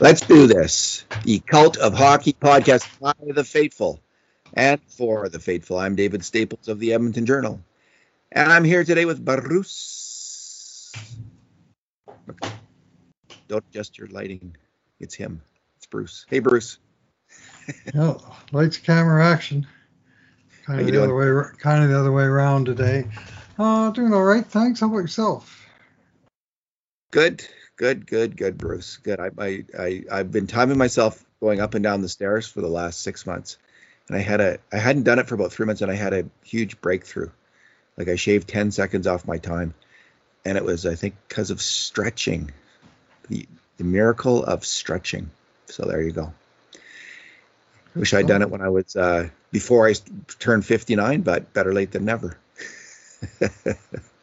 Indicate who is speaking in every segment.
Speaker 1: Let's do this. The Cult of Hockey podcast by the faithful and for the faithful. I'm David Staples of the Edmonton Journal. And I'm here today with Bruce. Don't adjust your lighting. It's him. It's Bruce. Hey, Bruce.
Speaker 2: yeah, lights, camera, action. Kind of the doing? other way, kind of the other way around today. Uh, doing all right, thanks. How about yourself?
Speaker 1: Good, good, good, good, Bruce. Good. I, I, I, I've been timing myself going up and down the stairs for the last six months, and I had a, I hadn't done it for about three months, and I had a huge breakthrough. Like I shaved ten seconds off my time, and it was, I think, because of stretching, the, the miracle of stretching. So there you go. I wish I'd done it when I was uh, before I turned 59, but better late than never.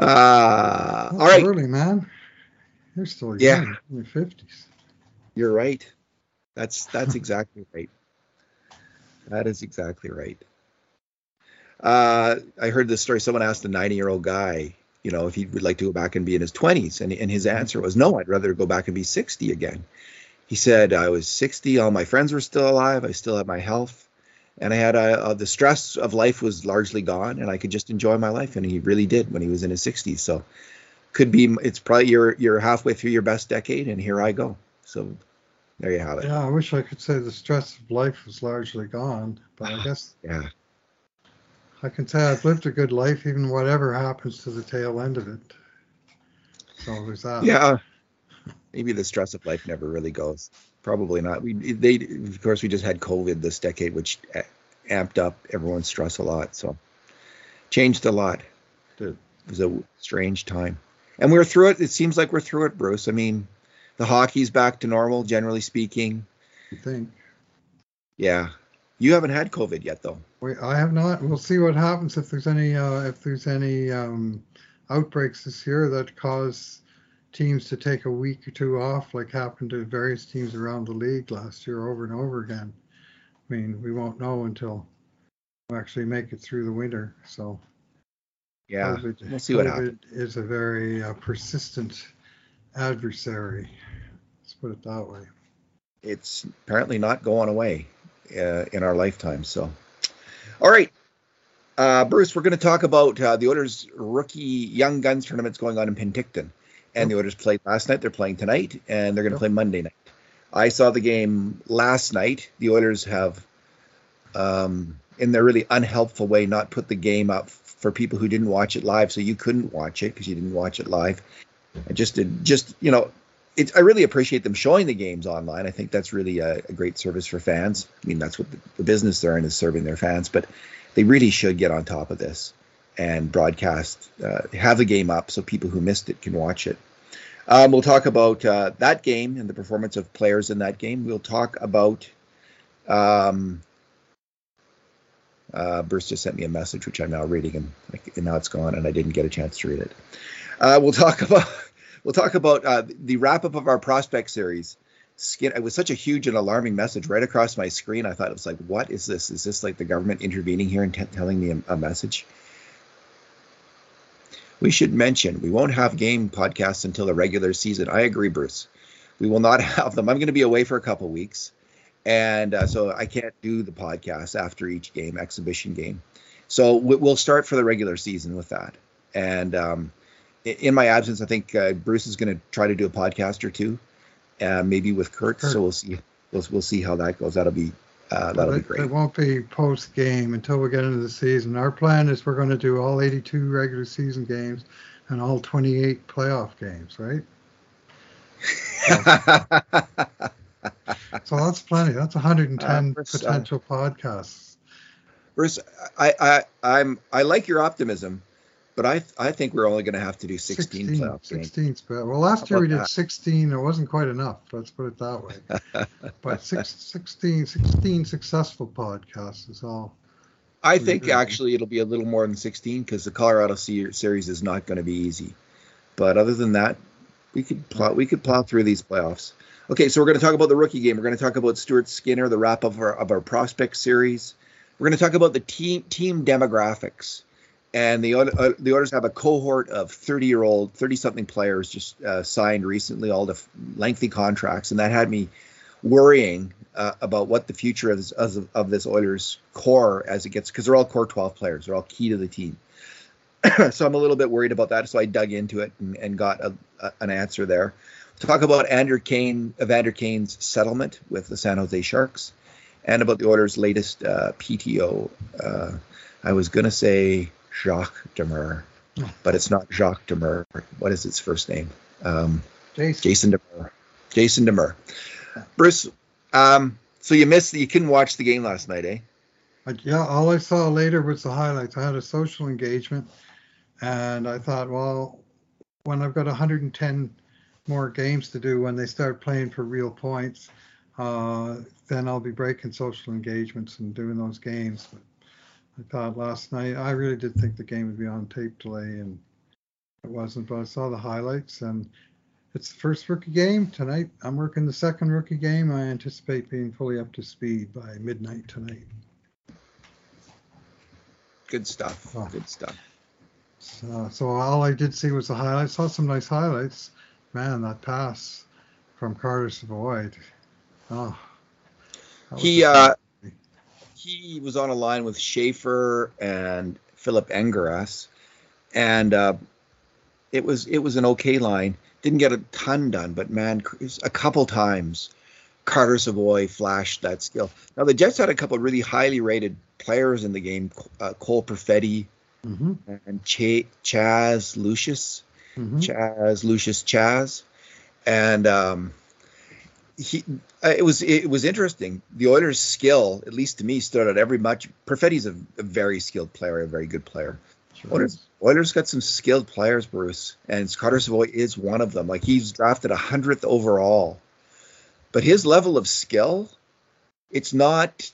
Speaker 1: uh, all right.
Speaker 2: Early, man. You're still young, yeah. in your 50s.
Speaker 1: You're right. That's that's exactly right. That is exactly right. Uh, I heard this story. Someone asked a 90 year old guy, you know, if he would like to go back and be in his 20s, and, and his answer was, "No, I'd rather go back and be 60 again." He said, "I was 60. All my friends were still alive. I still had my health and I had a, a, the stress of life was largely gone, and I could just enjoy my life. And he really did when he was in his 60s. So could be it's probably you're you're halfway through your best decade, and here I go. So there you have it.
Speaker 2: Yeah, I wish I could say the stress of life was largely gone, but I ah, guess
Speaker 1: yeah,
Speaker 2: I can say I've lived a good life, even whatever happens to the tail end of it. So there's that.
Speaker 1: Yeah, maybe the stress of life never really goes. Probably not. We they of course we just had COVID this decade, which amped up everyone's stress a lot. So changed a lot. It was a strange time, and we're through it. It seems like we're through it, Bruce. I mean, the hockey's back to normal, generally speaking.
Speaker 2: I think.
Speaker 1: Yeah, you haven't had COVID yet, though.
Speaker 2: Wait, I have not. We'll see what happens if there's any uh, if there's any um, outbreaks this year that cause teams to take a week or two off, like happened to various teams around the league last year over and over again. I mean, we won't know until we actually make it through the winter. So,
Speaker 1: yeah, COVID, we'll see what happens.
Speaker 2: is a very uh, persistent adversary. Let's put it that way.
Speaker 1: It's apparently not going away uh, in our lifetime. So, all right. Uh, Bruce, we're going to talk about uh, the Oilers' rookie Young Guns tournaments going on in Penticton and the Oilers played last night. They're playing tonight, and they're going to play Monday night. I saw the game last night. The Oilers have, um, in their really unhelpful way, not put the game up for people who didn't watch it live, so you couldn't watch it because you didn't watch it live. I just did, just you know, it's. I really appreciate them showing the games online. I think that's really a, a great service for fans. I mean, that's what the, the business they're in is serving their fans, but they really should get on top of this and broadcast, uh, have the game up so people who missed it can watch it. Um, we'll talk about uh, that game and the performance of players in that game. We'll talk about. Um, uh, Bruce just sent me a message, which I'm now reading, and, and, now it's gone, and I didn't get a chance to read it. Uh, we'll talk about we'll talk about uh, the wrap up of our prospect series. Skin. It was such a huge and alarming message right across my screen. I thought it was like, what is this? Is this like the government intervening here and t- telling me a, a message? We should mention we won't have game podcasts until the regular season. I agree, Bruce. We will not have them. I'm going to be away for a couple weeks, and uh, so I can't do the podcast after each game, exhibition game. So we'll start for the regular season with that. And um, in my absence, I think uh, Bruce is going to try to do a podcast or two, uh, maybe with Kurt. Kurt. So we'll see. We'll, we'll see how that goes. That'll be uh, that'll
Speaker 2: be
Speaker 1: great.
Speaker 2: It won't be post game until we get into the season. Our plan is we're going to do all 82 regular season games and all 28 playoff games, right? so that's plenty. That's 110 uh, potential podcasts.
Speaker 1: Bruce, I, I, I'm I like your optimism but I I think we're only going to have to do 16, 16 playoff
Speaker 2: 16 games. Well, last year we did that? 16. It wasn't quite enough. Let's put it that way. but six, 16, 16 successful podcasts is all.
Speaker 1: I think actually it'll be a little more than 16 because the Colorado series is not going to be easy. But other than that, we could plow, we could plow through these playoffs. Okay, so we're going to talk about the rookie game. We're going to talk about Stuart Skinner, the wrap up of our, of our prospect series. We're going to talk about the team team demographics and the uh, the Oilers have a cohort of 30 year old, 30 something players just uh, signed recently, all the lengthy contracts, and that had me worrying uh, about what the future of this, of, of this Oilers core as it gets because they're all core 12 players, they're all key to the team. so I'm a little bit worried about that. So I dug into it and, and got a, a, an answer there. Talk about Andrew Kane, Evander Kane's settlement with the San Jose Sharks, and about the Oilers' latest uh, PTO. Uh, I was gonna say Jacques Demers, but it's not Jacques Demers. What is its first name? Um,
Speaker 2: Jason.
Speaker 1: Jason Demers. Jason Demers. Bruce, um, so you missed, you couldn't watch the game last night, eh?
Speaker 2: I, yeah, all I saw later was the highlights. I had a social engagement, and I thought, well, when I've got 110 more games to do when they start playing for real points, uh, then I'll be breaking social engagements and doing those games. But I thought last night, I really did think the game would be on tape delay, and it wasn't. But I saw the highlights, and it's the first rookie game tonight. I'm working the second rookie game. I anticipate being fully up to speed by midnight tonight.
Speaker 1: Good stuff.
Speaker 2: Oh.
Speaker 1: Good stuff.
Speaker 2: So, so all I did see was the highlights. Saw some nice highlights. Man, that pass from Carter Savoy. Oh,
Speaker 1: He uh, he was on a line with Schaefer and Filip Engaras, and uh, it was it was an okay line. Didn't get a ton done, but man, a couple times Carter Savoy flashed that skill. Now the Jets had a couple really highly rated players in the game, uh, Cole Perfetti
Speaker 2: Mhm,
Speaker 1: and Ch- Chaz Lucius.
Speaker 2: mhm.
Speaker 1: Chaz Lucius Chaz, and um, he uh, it was it was interesting. The Oilers' skill, at least to me, stood out every much. Perfetti's a, a very skilled player, a very good player.
Speaker 2: Sure
Speaker 1: Oilers. Oilers got some skilled players, Bruce, and Carter Savoy is one of them. Like he's drafted a hundredth overall, but his level of skill, it's not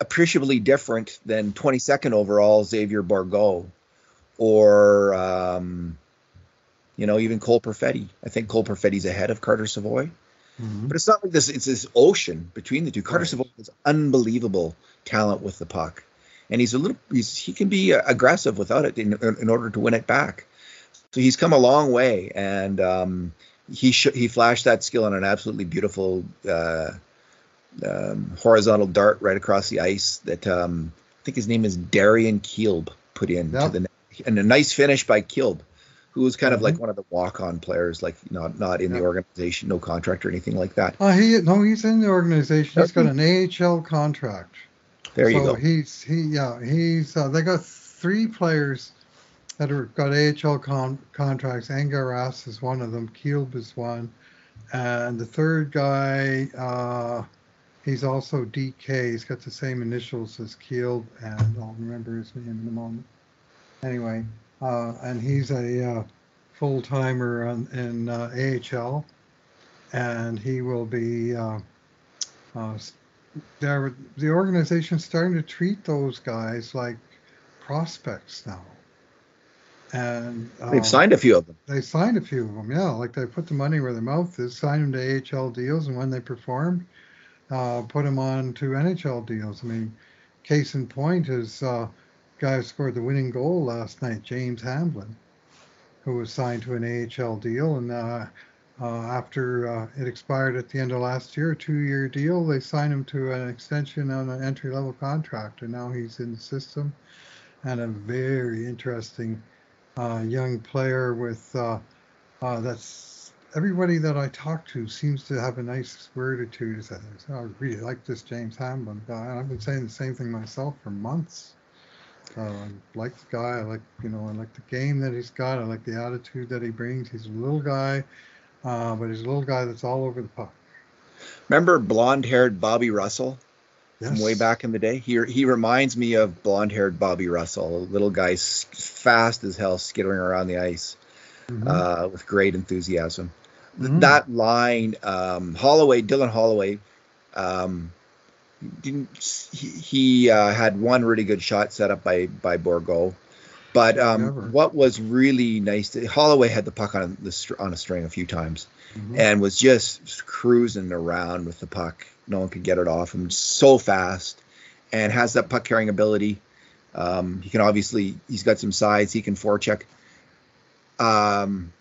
Speaker 1: appreciably different than 22nd overall Xavier Bourgault or um, you know even Cole Perfetti. I think Cole Perfetti's ahead of Carter Savoy,
Speaker 2: Mhm.
Speaker 1: but it's not like this. It's this ocean between the two. Carter
Speaker 2: Right.
Speaker 1: Savoy has unbelievable talent with the puck, and he's a little. He's, he can be uh, aggressive without it in, in order to win it back. So he's come a long way, and um, he sh- he flashed that skill on an absolutely beautiful uh, um, horizontal dart right across the ice. That um, I think his name is Darian Kielb put in to
Speaker 2: Yep.
Speaker 1: the and a nice finish by Kielb, who was kind of like one of the walk-on players, like not not in the organization, no contract or anything like that.
Speaker 2: Uh, he no, he's in the organization. He's got an AHL contract.
Speaker 1: There you
Speaker 2: so
Speaker 1: go.
Speaker 2: he's he yeah he's uh, they got three players that are got AHL con- contracts. Engaras is one of them. Kielb is one, and the third guy uh, he's also DK. He's got the same initials as Kielb, and I'll remember his name in a moment. Anyway, and he's a uh, full timer in uh, AHL, and he will be. Uh, uh, there the organization's starting to treat those guys like prospects now. And uh,
Speaker 1: They've signed a few of them.
Speaker 2: they signed a few of them, yeah. Like they put the money where their mouth is, signed them to AHL deals, and when they performed, uh, put them on to NHL deals. I mean, case in point is uh, guy who scored the winning goal last night, James Hamblin, who was signed to an AHL deal, and uh, uh, after uh, it expired at the end of last year, a two-year deal, they signed him to an extension on an entry-level contract, and now he's in the system, and a very interesting uh, young player with uh, uh, that's everybody that I talk to seems to have a nice word or two to say. I really like this James Hamblin guy. and I've been saying the same thing myself for months. I like the guy. I like you know I like the game that he's got. I like the attitude that he brings. He's a little guy, uh, but he's a little guy that's all over the puck.
Speaker 1: Remember blonde-haired Bobby Russell
Speaker 2: Yes.
Speaker 1: from way back in the day? He he reminds me of blonde-haired Bobby Russell, a little guy fast as hell, skittering around the ice
Speaker 2: Mhm.
Speaker 1: uh, with great enthusiasm. Th-
Speaker 2: Mhm.
Speaker 1: That line, um, Holloway, Dylan Holloway, um, he, he uh, had one really good shot set up by by Bourgault, but um, what was really nice, to, Holloway had the puck on the on a string a few times
Speaker 2: Mhm.
Speaker 1: and was just cruising around with the puck. No one could get it off him. So fast, and has that puck carrying ability. Um, he can obviously he's got some size. He can forecheck. Um,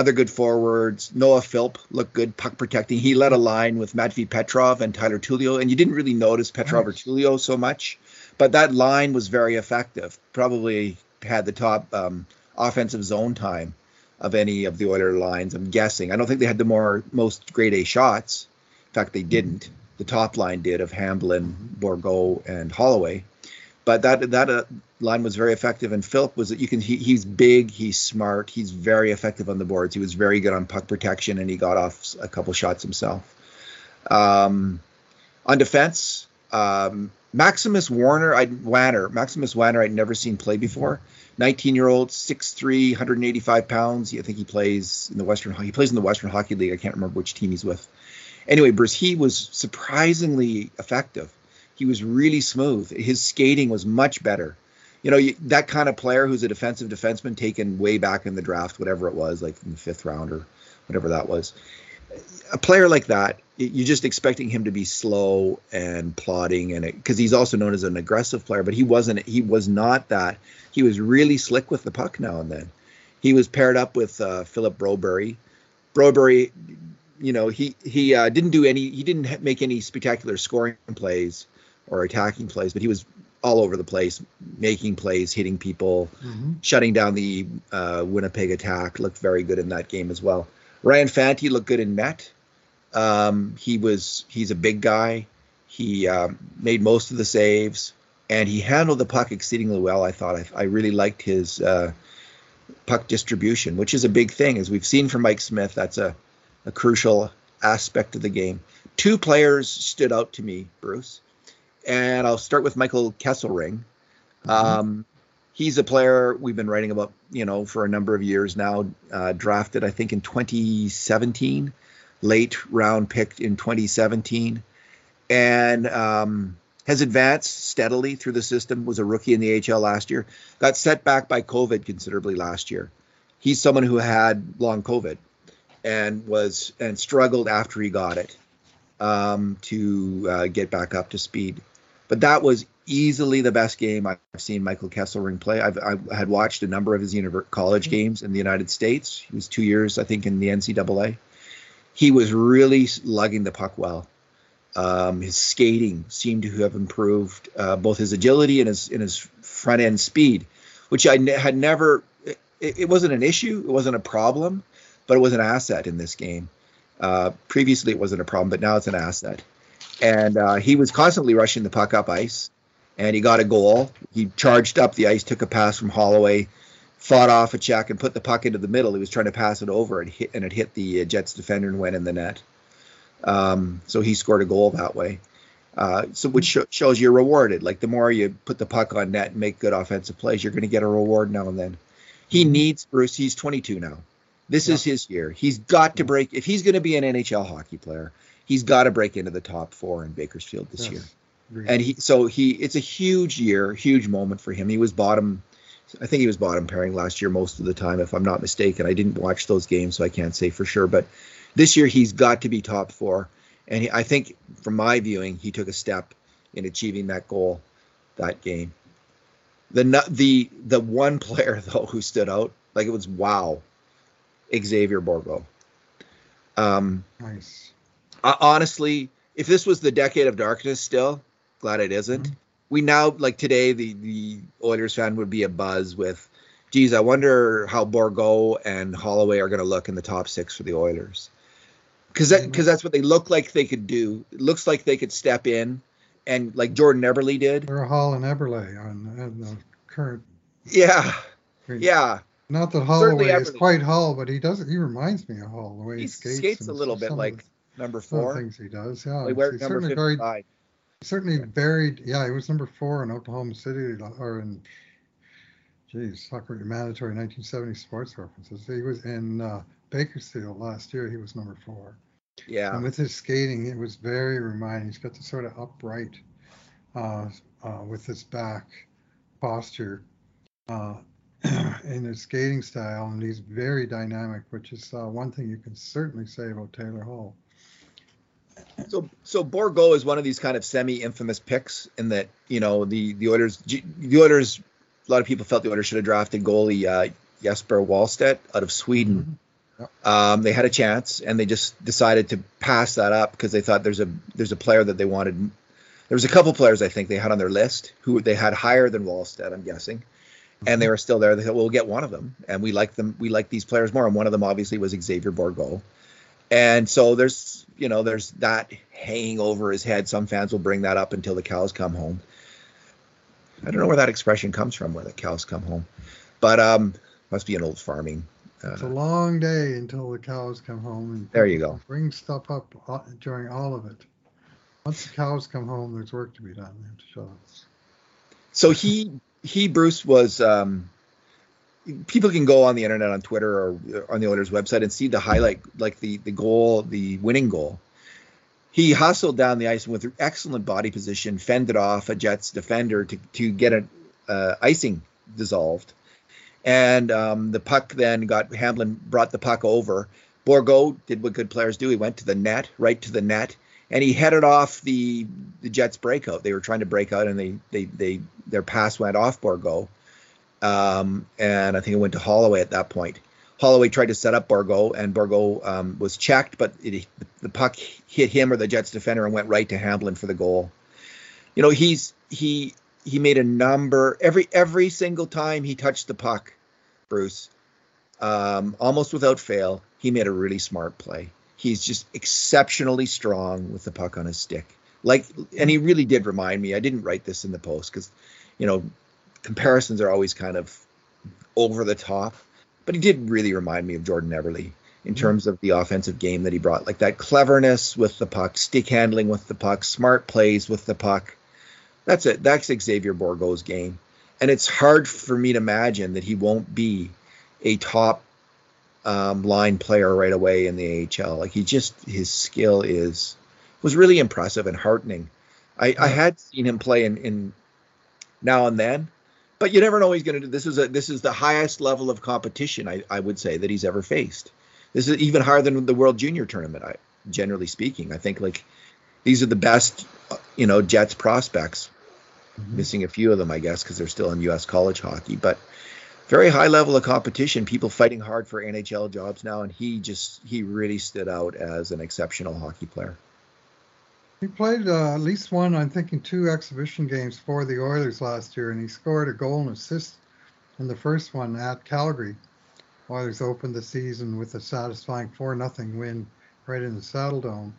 Speaker 1: other good forwards. Noah Philp looked good puck protecting. He led a line with Matvey Petrov and Tyler Tullio, and you didn't really notice Petrov nice. or Tullio so much, but that line was very effective. Probably had the top um, offensive zone time of any of the Oiler lines. I'm guessing. I don't think they had the more most grade A shots. In fact, they didn't. The top line did of Hamblin, Bourgault, and Holloway. But that that uh, line was very effective. And Philp was that you can he, he's big, he's smart, he's very effective on the boards. He was very good on puck protection, and he got off a couple shots himself. Um, on defense, um, Maximus Warner, I Wanner, Maximus Wanner, I'd never seen play before. 19 year old, 6'3", 185 pounds. I think he plays in the Western. He plays in the Western Hockey League. I can't remember which team he's with. Anyway, Bruce, he was surprisingly effective. He was really smooth. His skating was much better. You know, that kind of player who's a defensive defenseman taken way back in the draft, whatever it was, like in the fifth round or whatever that was. A player like that, you're just expecting him to be slow and plodding, and because he's also known as an aggressive player, but he wasn't. He was not that. He was really slick with the puck now and then. He was paired up with uh, Philip Broberg. Broberg, you know, he he uh, didn't do any. He didn't make any spectacular scoring plays or attacking plays, but he was all over the place, making plays, hitting people, mm-hmm. shutting down the uh, Winnipeg attack. Looked very good in that game as well. Ryan Fanti looked good in net. Um, he was he's a big guy. He um, made most of the saves, and he handled the puck exceedingly well. I thought I, I really liked his uh, puck distribution, which is a big thing, as we've seen from Mike Smith. That's a, a crucial aspect of the game. Two players stood out to me, Bruce and I'll start with Michael Kesselring. Mm-hmm. Um, he's a player we've been writing about, you know, for a number of years now. Uh, drafted, I think, in 2017, late round picked in 2017, and um, has advanced steadily through the system. Was a rookie in the AHL last year. Got set back by COVID considerably last year. He's someone who had long COVID and was and struggled after he got it um, to uh, get back up to speed. But that was easily the best game I've seen Michael Kesselring play. I've, I had watched a number of his college mm-hmm. games in the United States. He was two years, I think, in the NCAA. He was really lugging the puck well. Um, his skating seemed to have improved, uh, both his agility and his and his front end speed, which I ne- had never. It, it, wasn't an issue. It wasn't a problem, but it was an asset in this game. Uh, previously, it wasn't a problem, but now it's an asset and uh, he was constantly rushing the puck up ice, and he got a goal. He charged up the ice, took a pass from Holloway, fought off a check, and put the puck into the middle. He was trying to pass it over, and, hit, and it hit the uh, Jets defender and went in the net. Um, so he scored a goal that way. Uh, so which sh- shows you're rewarded. Like the more you put the puck on net and make good offensive plays, you're going to get a reward now and then. He mm-hmm. needs Bruce. He's 22 now. This yeah. is his year. He's got to break. If he's going to be an NHL hockey player, he's got to break into the top four in Bakersfield this yes. year. And he so he it's a huge year, huge moment for him. He was bottom I think he was bottom pairing last year most of the time, if I'm not mistaken. I didn't watch those games, so I can't say for sure. But this year he's got to be top four, and he, I think, from my viewing, he took a step in achieving that goal that game. The the the one player though who stood out like it was wow, Xavier Bourgault. Um,
Speaker 2: nice
Speaker 1: uh, honestly, if this was the decade of darkness, still glad it isn't. Mm-hmm. We now like today the the Oilers fan would be a buzz with, geez, I wonder how Bourgault and Holloway are going to look in the top six for the Oilers, because that because that's what they look like they could do. It looks like they could step in, and like Jordan Eberle did.
Speaker 2: Or Hall and Eberle on, on the current.
Speaker 1: Yeah, yeah.
Speaker 2: Not that Holloway is quite Hall, but he doesn't. He reminds me of Hall the way he,
Speaker 1: he
Speaker 2: skates.
Speaker 1: skates a little bit like number four.
Speaker 2: things he does, yeah.
Speaker 1: He wears number certainly very,
Speaker 2: certainly varied. Yeah, he was number four in Oklahoma City or in, geez, soccer mandatory 1970 sports references. He was in uh, Bakersfield last year. He was number four.
Speaker 1: Yeah.
Speaker 2: And with his skating, it was very reminding. He's got the sort of upright uh, uh, with his back posture uh, in his skating style, and he's very dynamic, which is uh, one thing you can certainly say about Taylor Hall.
Speaker 1: So so Bourgault is one of these kind of semi-infamous picks in that you know the the Oilers the Oilers a lot of people felt the Oilers should have drafted goalie uh, Jesper Wallstedt out of Sweden. Mm-hmm. Um, they had a chance and they just decided to pass that up because they thought there's a there's a player that they wanted. There was a couple players I think they had on their list who they had higher than Wallstedt, I'm guessing, and they were still there. They thought, well, we'll get one of them, and we like them. We like these players more, and one of them obviously was Xavier Bourgault. And so there's you know there's that hanging over his head. Some fans will bring that up until the cows come home. I don't know where that expression comes from, where the cows come home, but um, must be an old farming.
Speaker 2: Uh, it's a long day until the cows come home. And
Speaker 1: there you go.
Speaker 2: Bring stuff up during all of it. Once the cows come home, there's work to be done. So,
Speaker 1: so he he Bruce was um, people can go on the internet on Twitter or on the Oilers website and see the highlight, like the the goal, the winning goal. He hustled down the ice with excellent body position, fended off a Jets defender to to get an uh, icing dissolved, and um, the puck then got Hamblin brought the puck over. Bourgault did what good players do. He went to the net, right to the net, and he headed off the the Jets breakout. They were trying to break out, and they they they their pass went off Bourgault um, and I think it went to Holloway at that point. Holloway tried to set up Bourgault, and Bourgault um, was checked, but it, the puck hit him or the Jets defender and went right to Hamblin for the goal. You know, he's he he made a number every every single time he touched the puck, Bruce, um, almost without fail. He made a really smart play. He's just exceptionally strong with the puck on his stick. Like, and he really did remind me. I didn't write this in the post because, you know, comparisons are always kind of over the top, but he did really remind me of Jordan Eberle in mm-hmm. terms of the offensive game that he brought, like that cleverness with the puck, stick handling with the puck, smart plays with the puck. That's it. That's Xavier Bourgault's game, and it's hard for me to imagine that he won't be a top um, line player right away in the AHL. Like he just his skill is was really impressive and heartening. I, I had seen him play in, in now and then, but you never know he's going to do. This is a this is the highest level of competition I, I would say that he's ever faced. This is even higher than the World Junior Tournament. I, generally speaking, I think like these are the best, you know, Jets prospects. Mm-hmm. Missing a few of them, I guess, because they're still in U.S. college hockey, but very high level of competition. People fighting hard for NHL jobs now, and he just he really stood out as an exceptional hockey player.
Speaker 2: He played uh, at least one, I'm thinking, two exhibition games for the Oilers last year, and he scored a goal and assist in the first one at Calgary. Oilers opened the season with a satisfying 4 0 win right in the Saddle Dome.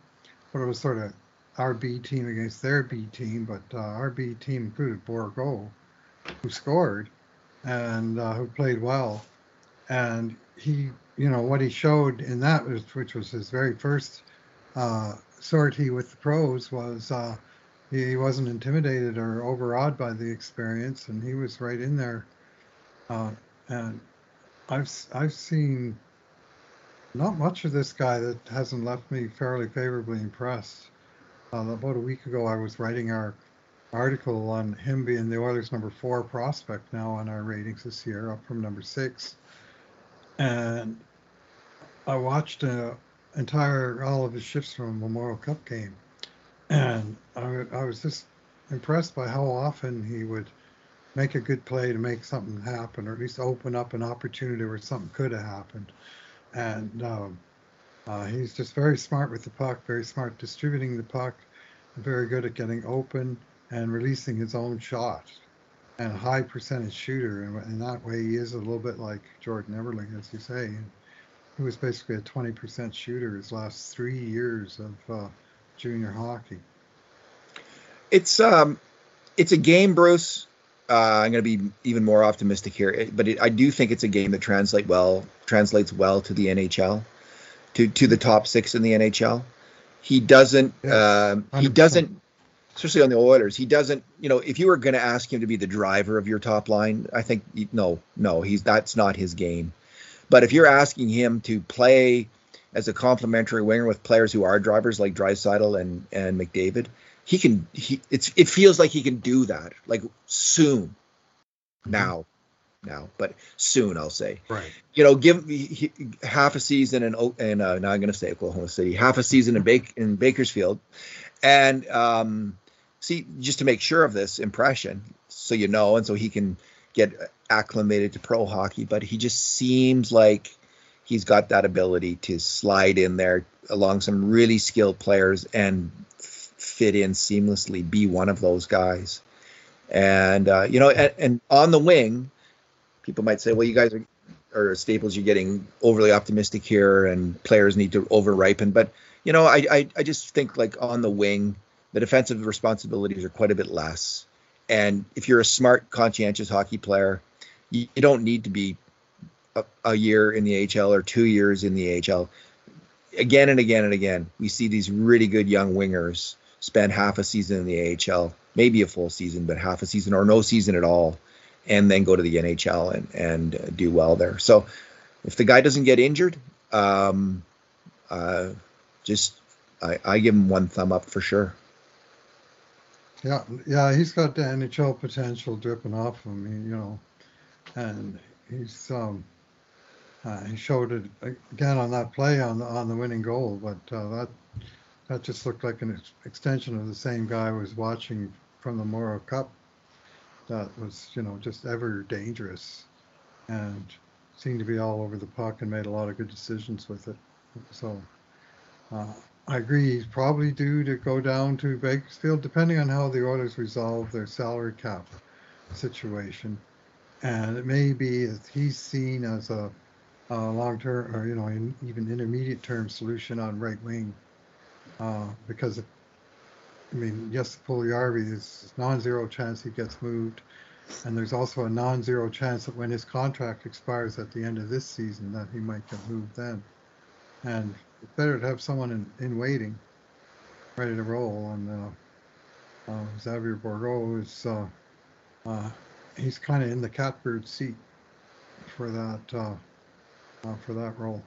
Speaker 2: But it was sort of our B team against their B team, but uh, our B team included Bourgault, who scored and uh, who played well. And he, you know, what he showed in that, was, which was his very first uh, sortie with the pros was uh, he, wasn't intimidated or overawed by the experience, and he was right in there. Uh, and I've I've seen not much of this guy that hasn't left me fairly favorably impressed. Uh, about a week ago, I was writing our article on him being the Oilers' number four prospect now on our ratings this year, up from number six. And I watched a, entire all of his shifts from a Memorial Cup game, and I, I was just impressed by how often he would make a good play to make something happen, or at least open up an opportunity where something could have happened. And um, uh, he's just very smart with the puck, very smart distributing the puck, very good at getting open and releasing his own shot, and a high percentage shooter. And in that way, he is a little bit like Jordan Eberle, as you say. He was basically a 20% shooter his last three years of uh, junior hockey.
Speaker 1: It's um, it's a game, Bruce. Uh, I'm going to be even more optimistic here, but it, I do think it's a game that translate well translates well to the NHL, to to the top six in the NHL. He doesn't. Yeah, uh, he doesn't. Especially on the Oilers, he doesn't. You know, if you were going to ask him to be the driver of your top line, I think no, no, he's that's not his game. But if you're asking him to play as a complementary winger with players who are drivers like Draisaitl and and McDavid, he can. He it's it feels like he can do that like soon, now. now, but soon I'll say.
Speaker 2: Right.
Speaker 1: You know, give he, half a season in and uh, now I'm going to say Oklahoma City, half a season in Bake in Bakersfield, and um, see just to make sure of this impression, so you know, and so he can get acclimated to pro hockey. But he just seems like he's got that ability to slide in there along some really skilled players and fit in seamlessly, be one of those guys. And uh, you know, and, and, on the wing, people might say, well, you guys are, or Staples, you're getting overly optimistic here, and players need to over ripen. But you know, I, I I just think like on the wing, the defensive responsibilities are quite a bit less. And if you're a smart, conscientious hockey player, you, you don't need to be a, a, year in the AHL or two years in the AHL. Again and again and again, we see these really good young wingers spend half a season in the AHL, maybe a full season, but half a season or no season at all, and then go to the NHL and and do well there. So if the guy doesn't get injured, um, uh, just I, I give him one thumb up for sure.
Speaker 2: Yeah, yeah, he's got the NHL potential dripping off of him. you know, and he's um, uh, he showed it again on that play on the on the winning goal, but uh, that that just looked like an ex- extension of the same guy I was watching from the Moro Cup. That was you know just ever dangerous, and seemed to be all over the puck and made a lot of good decisions with it. So. Uh, I agree. He's probably due to go down to Bakersfield, depending on how the Oilers resolve their salary cap situation. And it may be that he's seen as a, a long-term or you know in, even intermediate-term solution on right wing, uh, because I mean, yes, Puljujarvi is non-zero chance he gets moved, and there's also a non-zero chance that when his contract expires at the end of this season, that he might get moved then. And it's better to have someone in, in waiting, ready to roll. And uh, uh, Xavier Bourgault is uh, uh he's kind of in the catbird seat for that uh, uh, for that role.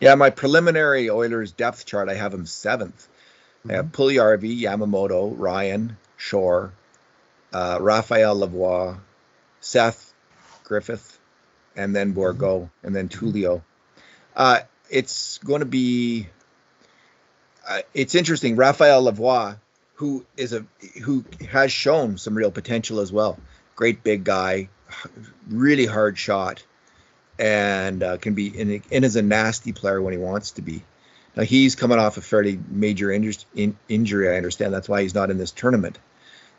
Speaker 1: Yeah, my preliminary Oilers depth chart, I have him 7th mm-hmm. I have mm-hmm. Yamamoto, Ryan, Shore, Raphael Lavoie, Seth Griffith, and then Bourgault, mm-hmm. and then Tullio. Uh, it's going to be uh, it's interesting. Raphael Lavoie, who is a who has shown some real potential as well. Great big guy, really hard shot, and uh, can be and, and is a nasty player when he wants to be. Now he's coming off a fairly major in, injury. I understand that's why he's not in this tournament.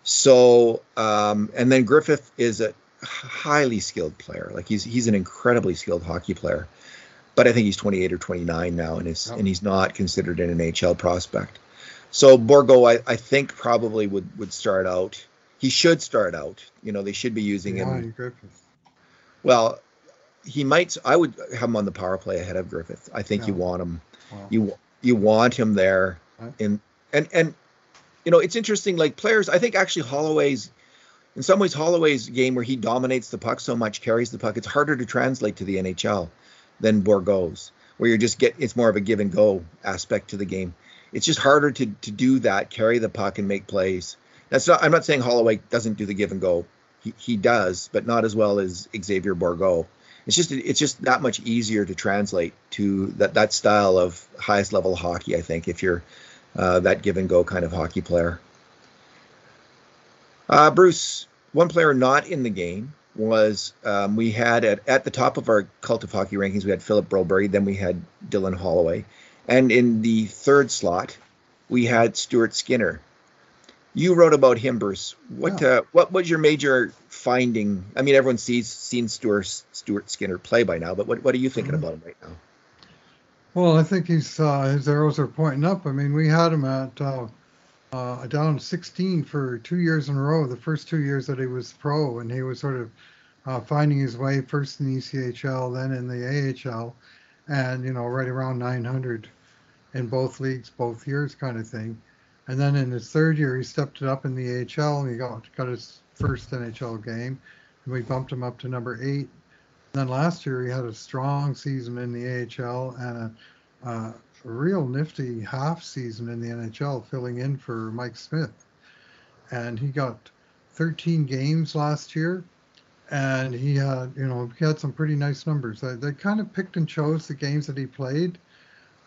Speaker 1: So um, and then Griffith is a highly skilled player. Like he's he's an incredibly skilled hockey player but I think he's 28 or 29 now, and is and he's not considered an NHL prospect. So Bourgault, I, I think probably would would start out. He should start out. You know, they should be using him. Griffith. Well, he might. I would have him on the power play ahead of Griffith. I think yeah. you want him. Wow. You you want him there in and and you know it's interesting. Like players, I think actually Holloway's in some ways Holloway's game where he dominates the puck so much, carries the puck. It's harder to translate to the NHL than Bourgault's, where you're just get it's more of a give and go aspect to the game. It's just harder to to do that, carry the puck and make plays. That's not. I'm not saying Holloway doesn't do the give and go. He, he does, but not as well as Xavier Bourgault. It's just it's just that much easier to translate to that that style of highest level hockey. I think if you're uh, that give and go kind of hockey player. Uh, Bruce, one player not in the game was um, we had at, at the top of our cult of hockey rankings, we had Philip Broberg, then we had Dylan Holloway. And in the third slot, we had Stuart Skinner. You wrote about him, Bruce. What yeah. uh, what was your major finding? I mean, everyone sees seen Stuart Stuart Skinner play by now, but what what are you thinking mm-hmm. about him right now?
Speaker 2: Well, I think he's uh, his arrows are pointing up. I mean, we had him at uh, uh, down 16 for two years in a row, the first two years that he was pro, and he was sort of uh, finding his way first in the ECHL, then in the AHL, and you know right around 900 in both leagues, both years, kind of thing. And then in his third year, he stepped it up in the AHL, and he got got his first NHL game, and we bumped him up to number eight. And then last year, he had a strong season in the AHL and a uh, real nifty half season in the NHL, filling in for Mike Smith. And he got 13 games last year, and he had, you know, he had some pretty nice numbers. They, they kind of picked and chose the games that he played.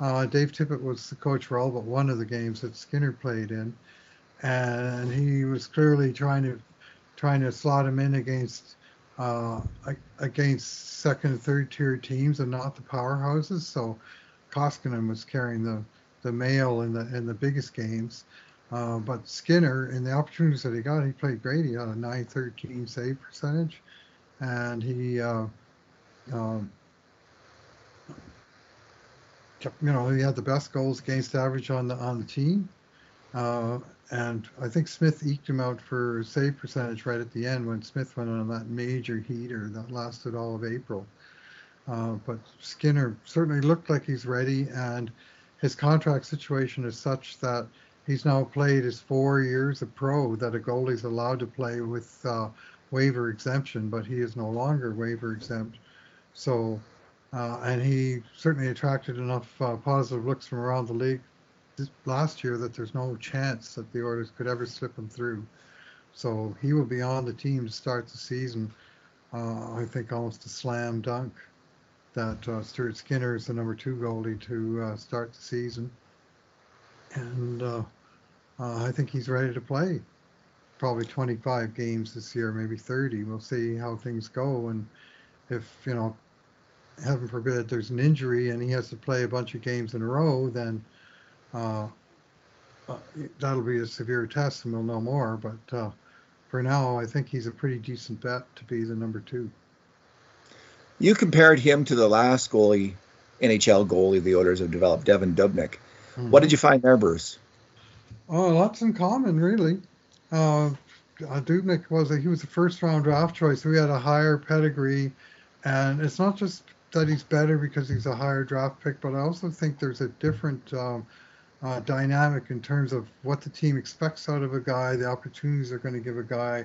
Speaker 2: Uh, Dave Tippett was the coach for all but one of the games that Skinner played in, and he was clearly trying to trying to slot him in against uh, against second and third tier teams and not the powerhouses. So Koskinen was carrying the the mail in the in the biggest games. Uh, but Skinner, in the opportunities that he got, he played great. He had a 913 save percentage, and he, uh, um, you know, he had the best goals against average on the on the team. Uh, and I think Smith eked him out for save percentage right at the end when Smith went on that major heater that lasted all of April. Uh, but Skinner certainly looked like he's ready, and his contract situation is such that he's now played his four years of pro that a goalie is allowed to play with uh, waiver exemption, but he is no longer waiver exempt. So, uh, and he certainly attracted enough uh, positive looks from around the league last year that there's no chance that the Oilers could ever slip him through. So he will be on the team to start the season. Uh, I think almost a slam dunk that uh, Stuart Skinner is the number two goalie to uh, start the season. And uh, uh, I think he's ready to play. Probably 25 games this year, maybe 30. We'll see how things go. And if, you know, heaven forbid, there's an injury and he has to play a bunch of games in a row, then uh, uh, that'll be a severe test and we'll know more. But uh, for now, I think he's a pretty decent bet to be the number two.
Speaker 1: You compared him to the last goalie, NHL goalie the Oilers have developed, Devan Dubnyk. Mm-hmm. What did you find there, Bruce?
Speaker 2: Oh, lots in common, really. Uh, uh, Dubnyk was a, he was a first round draft choice. So he had a higher pedigree, and it's not just that he's better because he's a higher draft pick, but I also think there's a different um, uh, dynamic in terms of what the team expects out of a guy, the opportunities they're going to give a guy.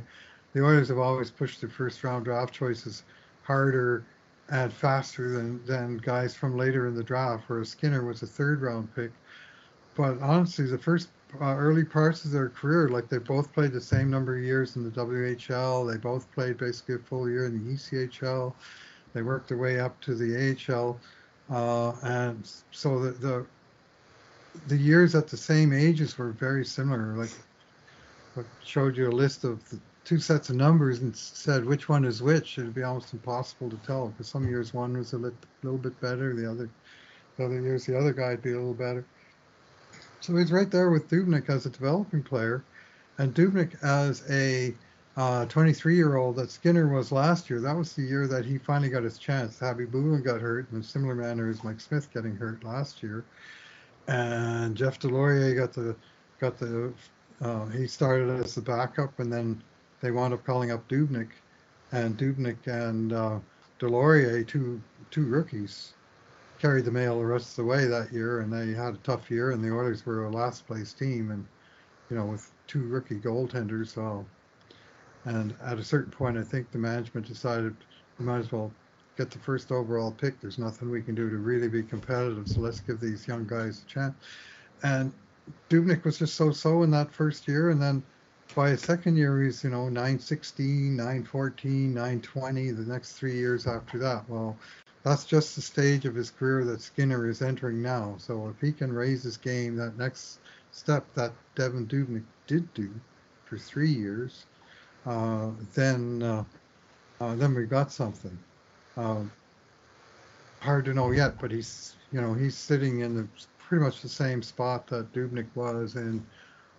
Speaker 2: The Oilers have always pushed their first round draft choices harder and faster than, than guys from later in the draft, whereas Skinner was a third round pick. But honestly, the first uh, early parts of their career, like they both played the same number of years in the WHL, they both played basically a full year in the ECHL, they worked their way up to the AHL. Uh, and so the, the the years at the same ages were very similar. Like I showed you a list of the two sets of numbers and said which one is which, it'd be almost impossible to tell because some years one was a little, little bit better, the other the other years the other guy'd be a little better. So he's right there with Dubnyk as a developing player, and Dubnyk as a 23 uh, year old that Skinner was last year. That was the year that he finally got his chance. Khabibulin got hurt in a similar manner as Mike Smith getting hurt last year, and Jeff Deslauriers got the got the uh, he started as the backup and then they wound up calling up Dubnyk, and Dubnyk and uh, Deslauriers, two two rookies, carried the mail the rest of the way that year, and they had a tough year. And the Oilers were a last place team, and you know with two rookie goaltenders. So, and at a certain point, I think the management decided we might as well get the first overall pick. There's nothing we can do to really be competitive, so let's give these young guys a chance. And Dubnyk was just so-so in that first year, and then by his second year, he's, you know, 916, 914, 920 the next three years after that. Well, that's just the stage of his career that Skinner is entering now. So if he can raise his game, that next step that Devan Dubnyk did do for three years, then uh, uh, then we got something. Uh, hard to know yet, but he's you know he's sitting in the, pretty much the same spot that Dubnyk was in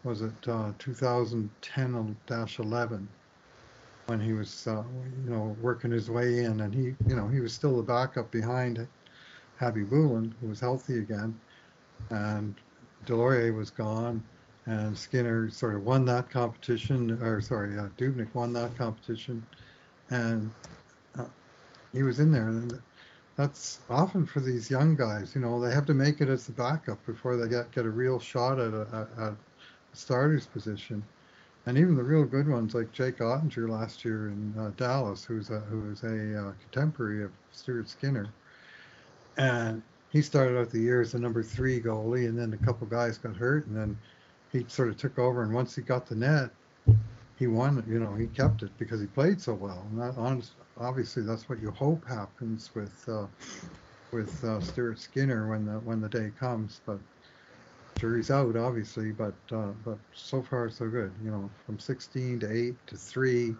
Speaker 2: was it uh, 2010-11 when he was uh, you know working his way in and he you know he was still the backup behind Khabibulin who was healthy again and Deslauriers was gone and Skinner sort of won that competition or sorry uh, Dubnyk won that competition and uh, he was in there and that's often for these young guys you know they have to make it as the backup before they get get a real shot at a, at, starter's position. And even the real good ones like Jake Oettinger last year in uh, Dallas, who's a, who was a uh, contemporary of Stuart Skinner. And he started out the year as the number three goalie, and then a couple guys got hurt, and then he sort of took over. And once he got the net, he won. You know, he kept it because he played so well. And that, honest, obviously, that's what you hope happens with uh, with uh, Stuart Skinner when the when the day comes. But jury's out, obviously. But uh, but so far so good. You know, from 16 to 8 to 3,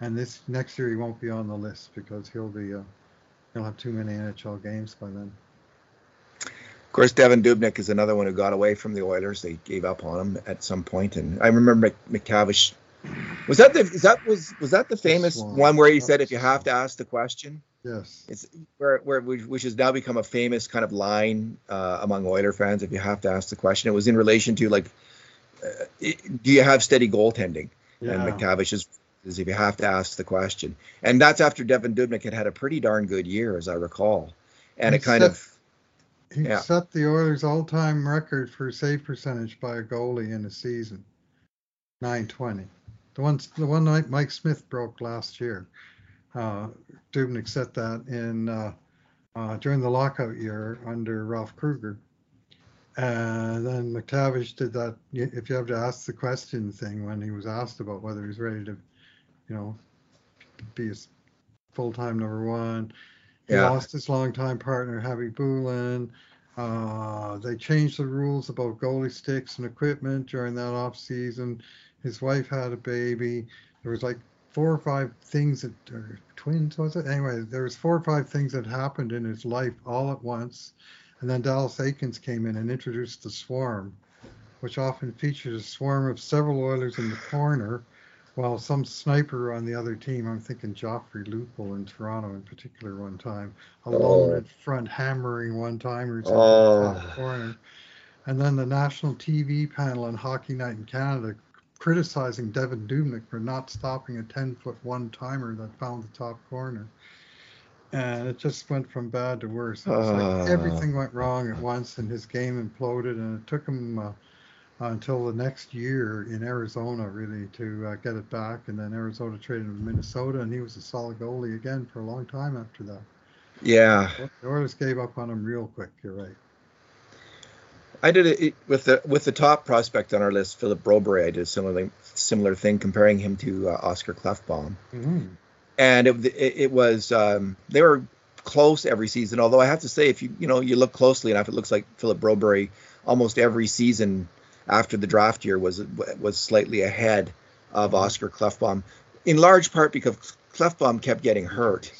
Speaker 2: and this next year he won't be on the list because he'll be uh, he'll have too many NHL games by then.
Speaker 1: Of course, Devan Dubnyk is another one who got away from the Oilers. They gave up on him at some point, and I remember MacTavish. Was that the is that was was that the famous one where he said if you have to ask the question?
Speaker 2: Yes.
Speaker 1: It's where where which has now become a famous kind of line uh, among Oiler fans. If you have to ask the question, it was in relation to like, uh, do you have steady goaltending? Yeah. And MacTavish is is if you have to ask the question, and that's after Devan Dubnyk had had a pretty darn good year, as I recall, and it kind of.
Speaker 2: He yeah. set the Oilers' all-time record for save percentage by a goalie in a season, 920. The one the one Mike Smith broke last year uh, Dubnyk set that in uh, uh, during the lockout year under Ralph Krueger. And then MacTavish did that. If you have to ask the question thing when he was asked about whether he's ready to, you know, be a full-time number one. He yeah. lost his longtime partner, Khabibulin. Uh, they changed the rules about goalie sticks and equipment during that off season. His wife had a baby. There was like four or five things that or twins was it anyway there was four or five things that happened in his life all at once and then dallas Eakins came in and introduced the swarm which often features a swarm of several oilers in the corner while some sniper on the other team i'm thinking joffrey lupul in toronto in particular one time alone oh. in front hammering one timers oh. in the top corner and then the national tv panel on hockey night in canada criticizing Devan Dubnyk for not stopping a 10 foot one timer that found the top corner. And it just went from bad to worse. It was uh, like everything went wrong at once, and his game imploded. And it took him uh, until the next year in Arizona, really, to uh, get it back. And then Arizona traded him to Minnesota, and he was a solid goalie again for a long time after that.
Speaker 1: Yeah.
Speaker 2: The Oilers gave up on him real quick. You're right.
Speaker 1: I did it with the with the top prospect on our list, Philip Broberg. I did a similar similar thing, comparing him to uh, Oscar Klefbom, mm-hmm. and it, it, it was um, they were close every season. Although I have to say, if you you know you look closely enough, it looks like Philip Broberg almost every season after the draft year was was slightly ahead of mm-hmm. Oscar Klefbom, in large part because Klefbom kept getting hurt,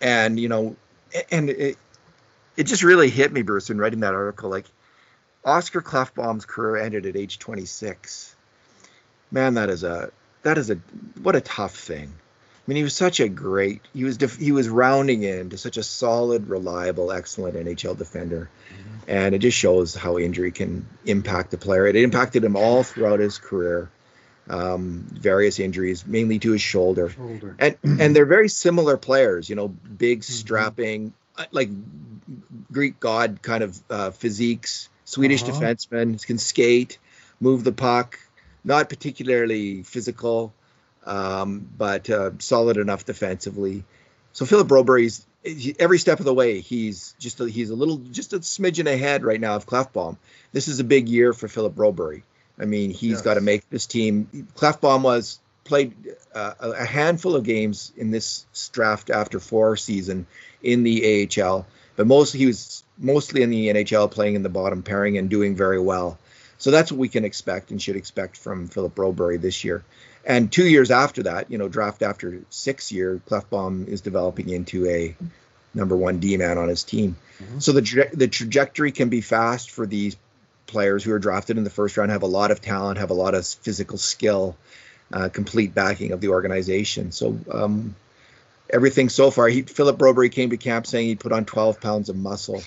Speaker 1: and you know, and it it just really hit me, Bruce, in writing that article, like Oscar Klefbom's career ended at age 26. Man, that is a that is a what a tough thing. I mean, he was such a great. He was def, he was rounding into such a solid, reliable, excellent NHL defender, mm-hmm. and it just shows how injury can impact a player. It impacted him all throughout his career. Um, various injuries, mainly to his shoulder. shoulder. And and they're very similar players. You know, big, mm-hmm. strapping, mm-hmm. like Greek god kind of uh, physiques. Swedish uh-huh. defenseman can skate, move the puck, not particularly physical, um, but uh, solid enough defensively. So Philip Broberg's every step of the way he's just a, he's a little just a smidgen ahead right now of Klefbom. This is a big year for Philip Broberg. I mean, he's yes. got to make this team. Klefbom was played uh, a handful of games in this draft after four season in the AHL, but mostly he was mostly in the NHL, playing in the bottom pairing and doing very well. So that's what we can expect and should expect from Philip Broberg this year. And two years after that, you know, draft after six year, Klefbom is developing into a number one D man on his team. Mm-hmm. So the tra- the trajectory can be fast for these players who are drafted in the first round, have a lot of talent, have a lot of physical skill, uh, complete backing of the organization. So um, everything so far, he Philip Broberg came to camp saying he put on 12 pounds of muscle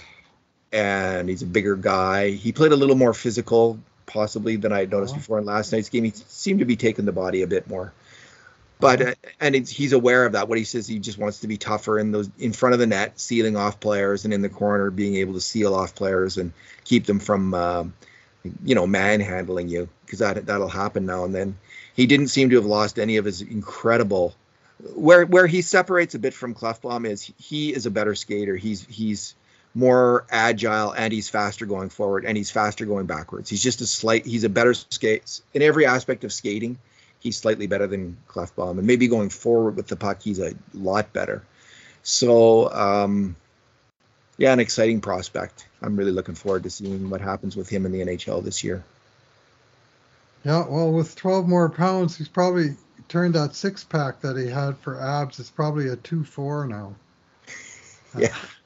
Speaker 1: and he's a bigger guy. He played a little more physical, possibly than I had noticed uh-huh. before in last night's game. He seemed to be taking the body a bit more, but uh, and he's aware of that. What he says, he just wants to be tougher in those in front of the net, sealing off players, and in the corner, being able to seal off players and keep them from, uh, you know, manhandling you because that that'll happen now and then. He didn't seem to have lost any of his incredible. Where where he separates a bit from Klefbom is he is a better skater. He's he's more agile and he's faster going forward and he's faster going backwards. He's just a slight he's a better skate in every aspect of skating. He's slightly better than Klefbom, and maybe going forward with the puck, he's a lot better. So, um, yeah, an exciting prospect. I'm really looking forward to seeing what happens with him in the NHL this year.
Speaker 2: Yeah, well, with 12 more pounds, he's probably turned that six pack that he had for abs. It's probably a two four now.
Speaker 1: Yeah.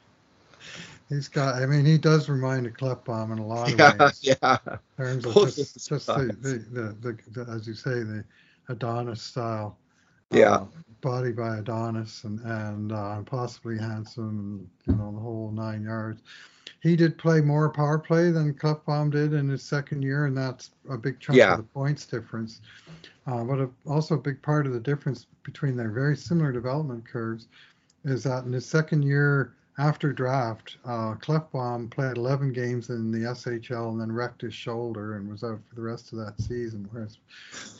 Speaker 2: He's got. I mean, he does remind a Klefbom in a lot of
Speaker 1: Yeah,
Speaker 2: ways.
Speaker 1: yeah.
Speaker 2: In terms of
Speaker 1: Both
Speaker 2: just, just the, the, the, the, as you say, the Adonis style.
Speaker 1: Yeah.
Speaker 2: uh, body by Adonis and and uh, possibly handsome, and you know the whole nine yards. He did play more power play than Klefbom did in his second year, and that's a big chunk
Speaker 1: Yeah.
Speaker 2: of the points difference. Uh, but a, also a big part of the difference between their very similar development curves is that in his second year after draft, uh, Klefbom played 11 games in the SHL and then wrecked his shoulder and was out for the rest of that season. Whereas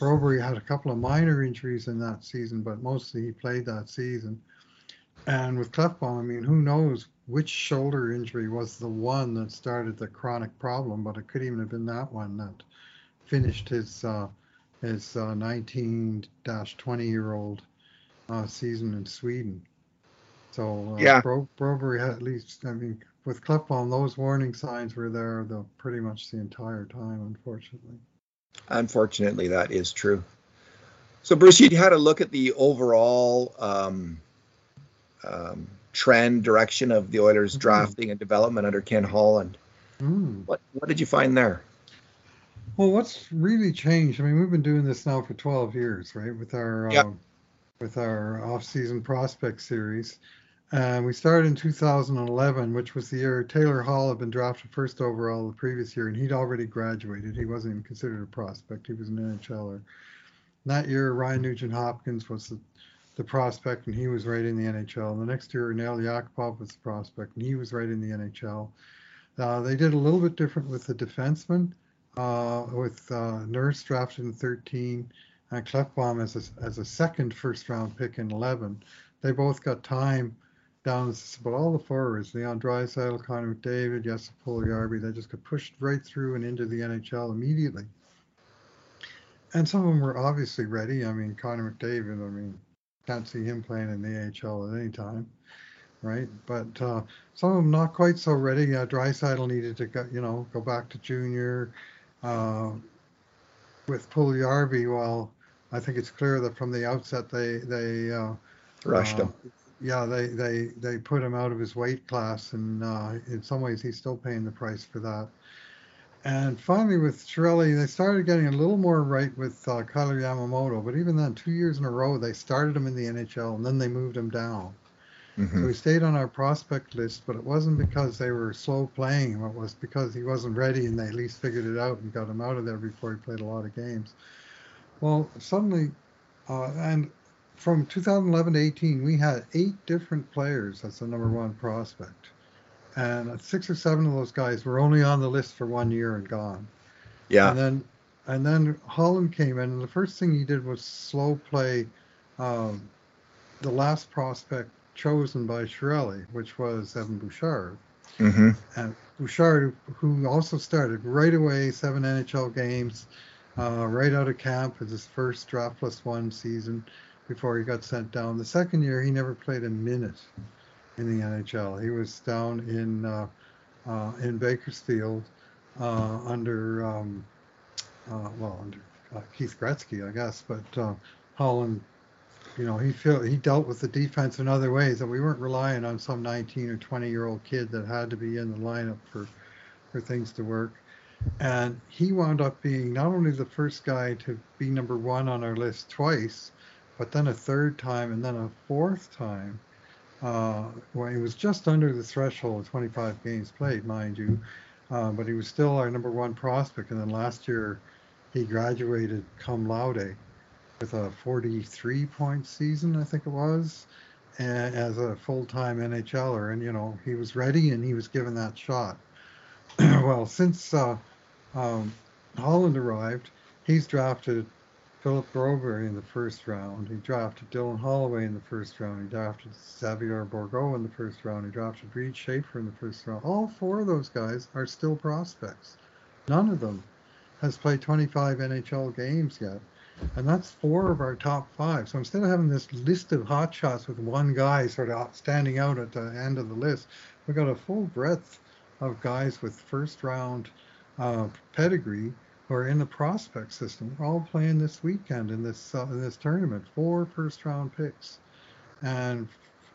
Speaker 2: Broberg had a couple of minor injuries in that season, but mostly he played that season. And with Klefbom, I mean, who knows which shoulder injury was the one that started the chronic problem, but it could even have been that one that finished his uh, his 19 20 year old uh, season in Sweden. So uh,
Speaker 1: Yeah.
Speaker 2: Bro- Broberg had at least, I mean, with Klefbom, those warning signs were there the pretty much the entire time, unfortunately.
Speaker 1: Unfortunately, that is true. So, Bruce, you had a look at the overall um, um, trend direction of the Oilers'
Speaker 2: Mhm.
Speaker 1: drafting and development under Ken Holland.
Speaker 2: Mm.
Speaker 1: What what did you find there?
Speaker 2: Well, what's really changed? I mean, we've been doing this now for 12 years, right? With our
Speaker 1: Yep.
Speaker 2: um, with our off-season prospect series, and we started in 2011, which was the year Taylor Hall had been drafted first overall the previous year, and he'd already graduated. He wasn't even considered a prospect; he was an NHLer. That year, Ryan Nugent Hopkins was the, the prospect, and he was right in the NHL. The next year, Nail Yakupov was the prospect, and he was right in the NHL. Uh, they did a little bit different with the defenseman uh, with uh, Nurse drafted in 13 and Klefbom as a, as a second first round pick in 11. They both got time down, this- but all the forwards, Leon Draisaitl, Connor McDavid, Jesse Puljujärvi, they just got pushed right through and into the NHL immediately. And some of them were obviously ready. I mean, Connor McDavid, I mean, can't see him playing in the AHL at any time, right? But uh, some of them not quite so ready. Uh, Draisaitl needed to go, you know, go back to junior. Uh, with Puljujärvi, well, I think it's clear that from the outset they they uh,
Speaker 1: Rushed
Speaker 2: uh,
Speaker 1: him.
Speaker 2: Yeah, they, they they put him out of his weight class, and uh, in some ways he's still paying the price for that. And finally, with Chiarelli, they started getting a little more right with uh, Kailer Yamamoto, but even then, two years in a row, they started him in the NHL, and then they moved him down. So
Speaker 1: Mhm.
Speaker 2: he stayed on our prospect list, but it wasn't because they were slow playing him. It was because he wasn't ready, and they at least figured it out and got him out of there before he played a lot of games. Well, suddenly, uh, and from 2011 to 18, we had eight different players as the number one prospect, and six or seven of those guys were only on the list for one year and gone.
Speaker 1: Yeah.
Speaker 2: And then and then Holland came in, and the first thing he did was slow play um, the last prospect chosen by Chiarelli, which was Evan Bouchard.
Speaker 1: hmm
Speaker 2: And Bouchard, who also started right away, seven NHL games, uh, right out of camp as his first draft plus one season before he got sent down. The second year, he never played a minute in the NHL. He was down in uh, uh, in Bakersfield uh, under um, uh, well under uh, Keith Gretzky, I guess, but uh, Holland. You know, he feel he dealt with the defense in other ways, and we weren't relying on some 19 or 20 year old kid that had to be in the lineup for for things to work. And he wound up being not only the first guy to be number one on our list twice, but then a third time and then a fourth time uh, when he was just under the threshold of 25 games played, mind you. Uh, but he was still our number one prospect. And then last year, he graduated cum laude with a 43 point season, I think it was, as a full time NHLer. And, you know, he was ready and he was given that shot. well, since uh, um, Holland arrived, he's drafted Philip Broberg in the first round. He drafted Dylan Holloway in the first round. He drafted Xavier Bourgault in the first round. He drafted Reed Schaefer in the first round. All four of those guys are still prospects. None of them has played 25 NHL games yet. and that's four of our top five. So instead of having this list of hot shots with one guy sort of standing out at the end of the list, we've got a full breadth of guys with first round uh, pedigree who are in the prospect system. We're all playing this weekend in this uh, in this tournament. Four first round picks, and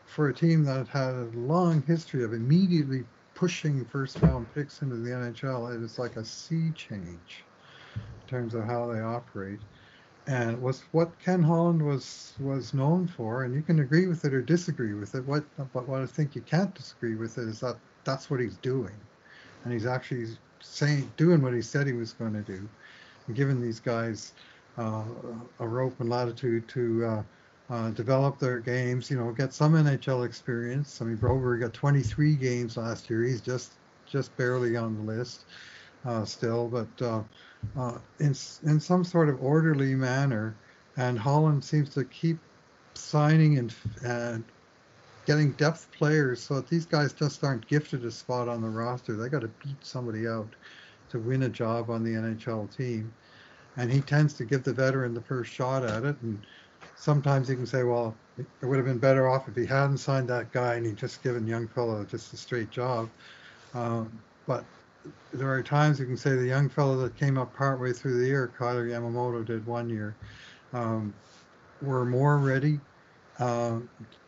Speaker 2: for a team that had a long history of immediately pushing first round picks into the NHL, it is like a sea change in terms of how they operate. And was what Ken Holland was was known for, and you can agree with it or disagree with it. What but what I think you can't disagree with it is that that's what he's doing, and he's actually saying doing what he said he was going to do, giving these guys uh, a rope and latitude to uh, uh, develop their games. You know, get some NHL experience. I mean, Broberg got 23 games last year. He's just just barely on the list uh, still, but uh, uh, in in some sort of orderly manner. And Holland seems to keep signing and and getting depth players so that these guys just aren't gifted a spot on the roster. They got to beat somebody out to win a job on the NHL team. And he tends to give the veteran the first shot at it. And sometimes you can say, well, it would have been better off if he hadn't signed that guy and he'd just given young fellow just a straight job. Um, but there are times you can say the young fellow that came up partway through the year, Kailer Yamamoto did one year, um, were more ready uh,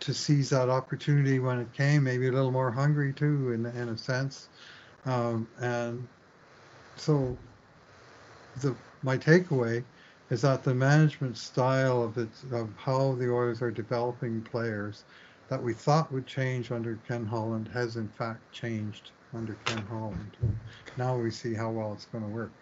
Speaker 2: to seize that opportunity when it came, maybe a little more hungry too, in, in a sense. Um, and so the my takeaway is that the management style of it, of how the Oilers are developing players that we thought would change under Ken Holland has in fact changed under Ken Holland. Now we see how well it's going to work.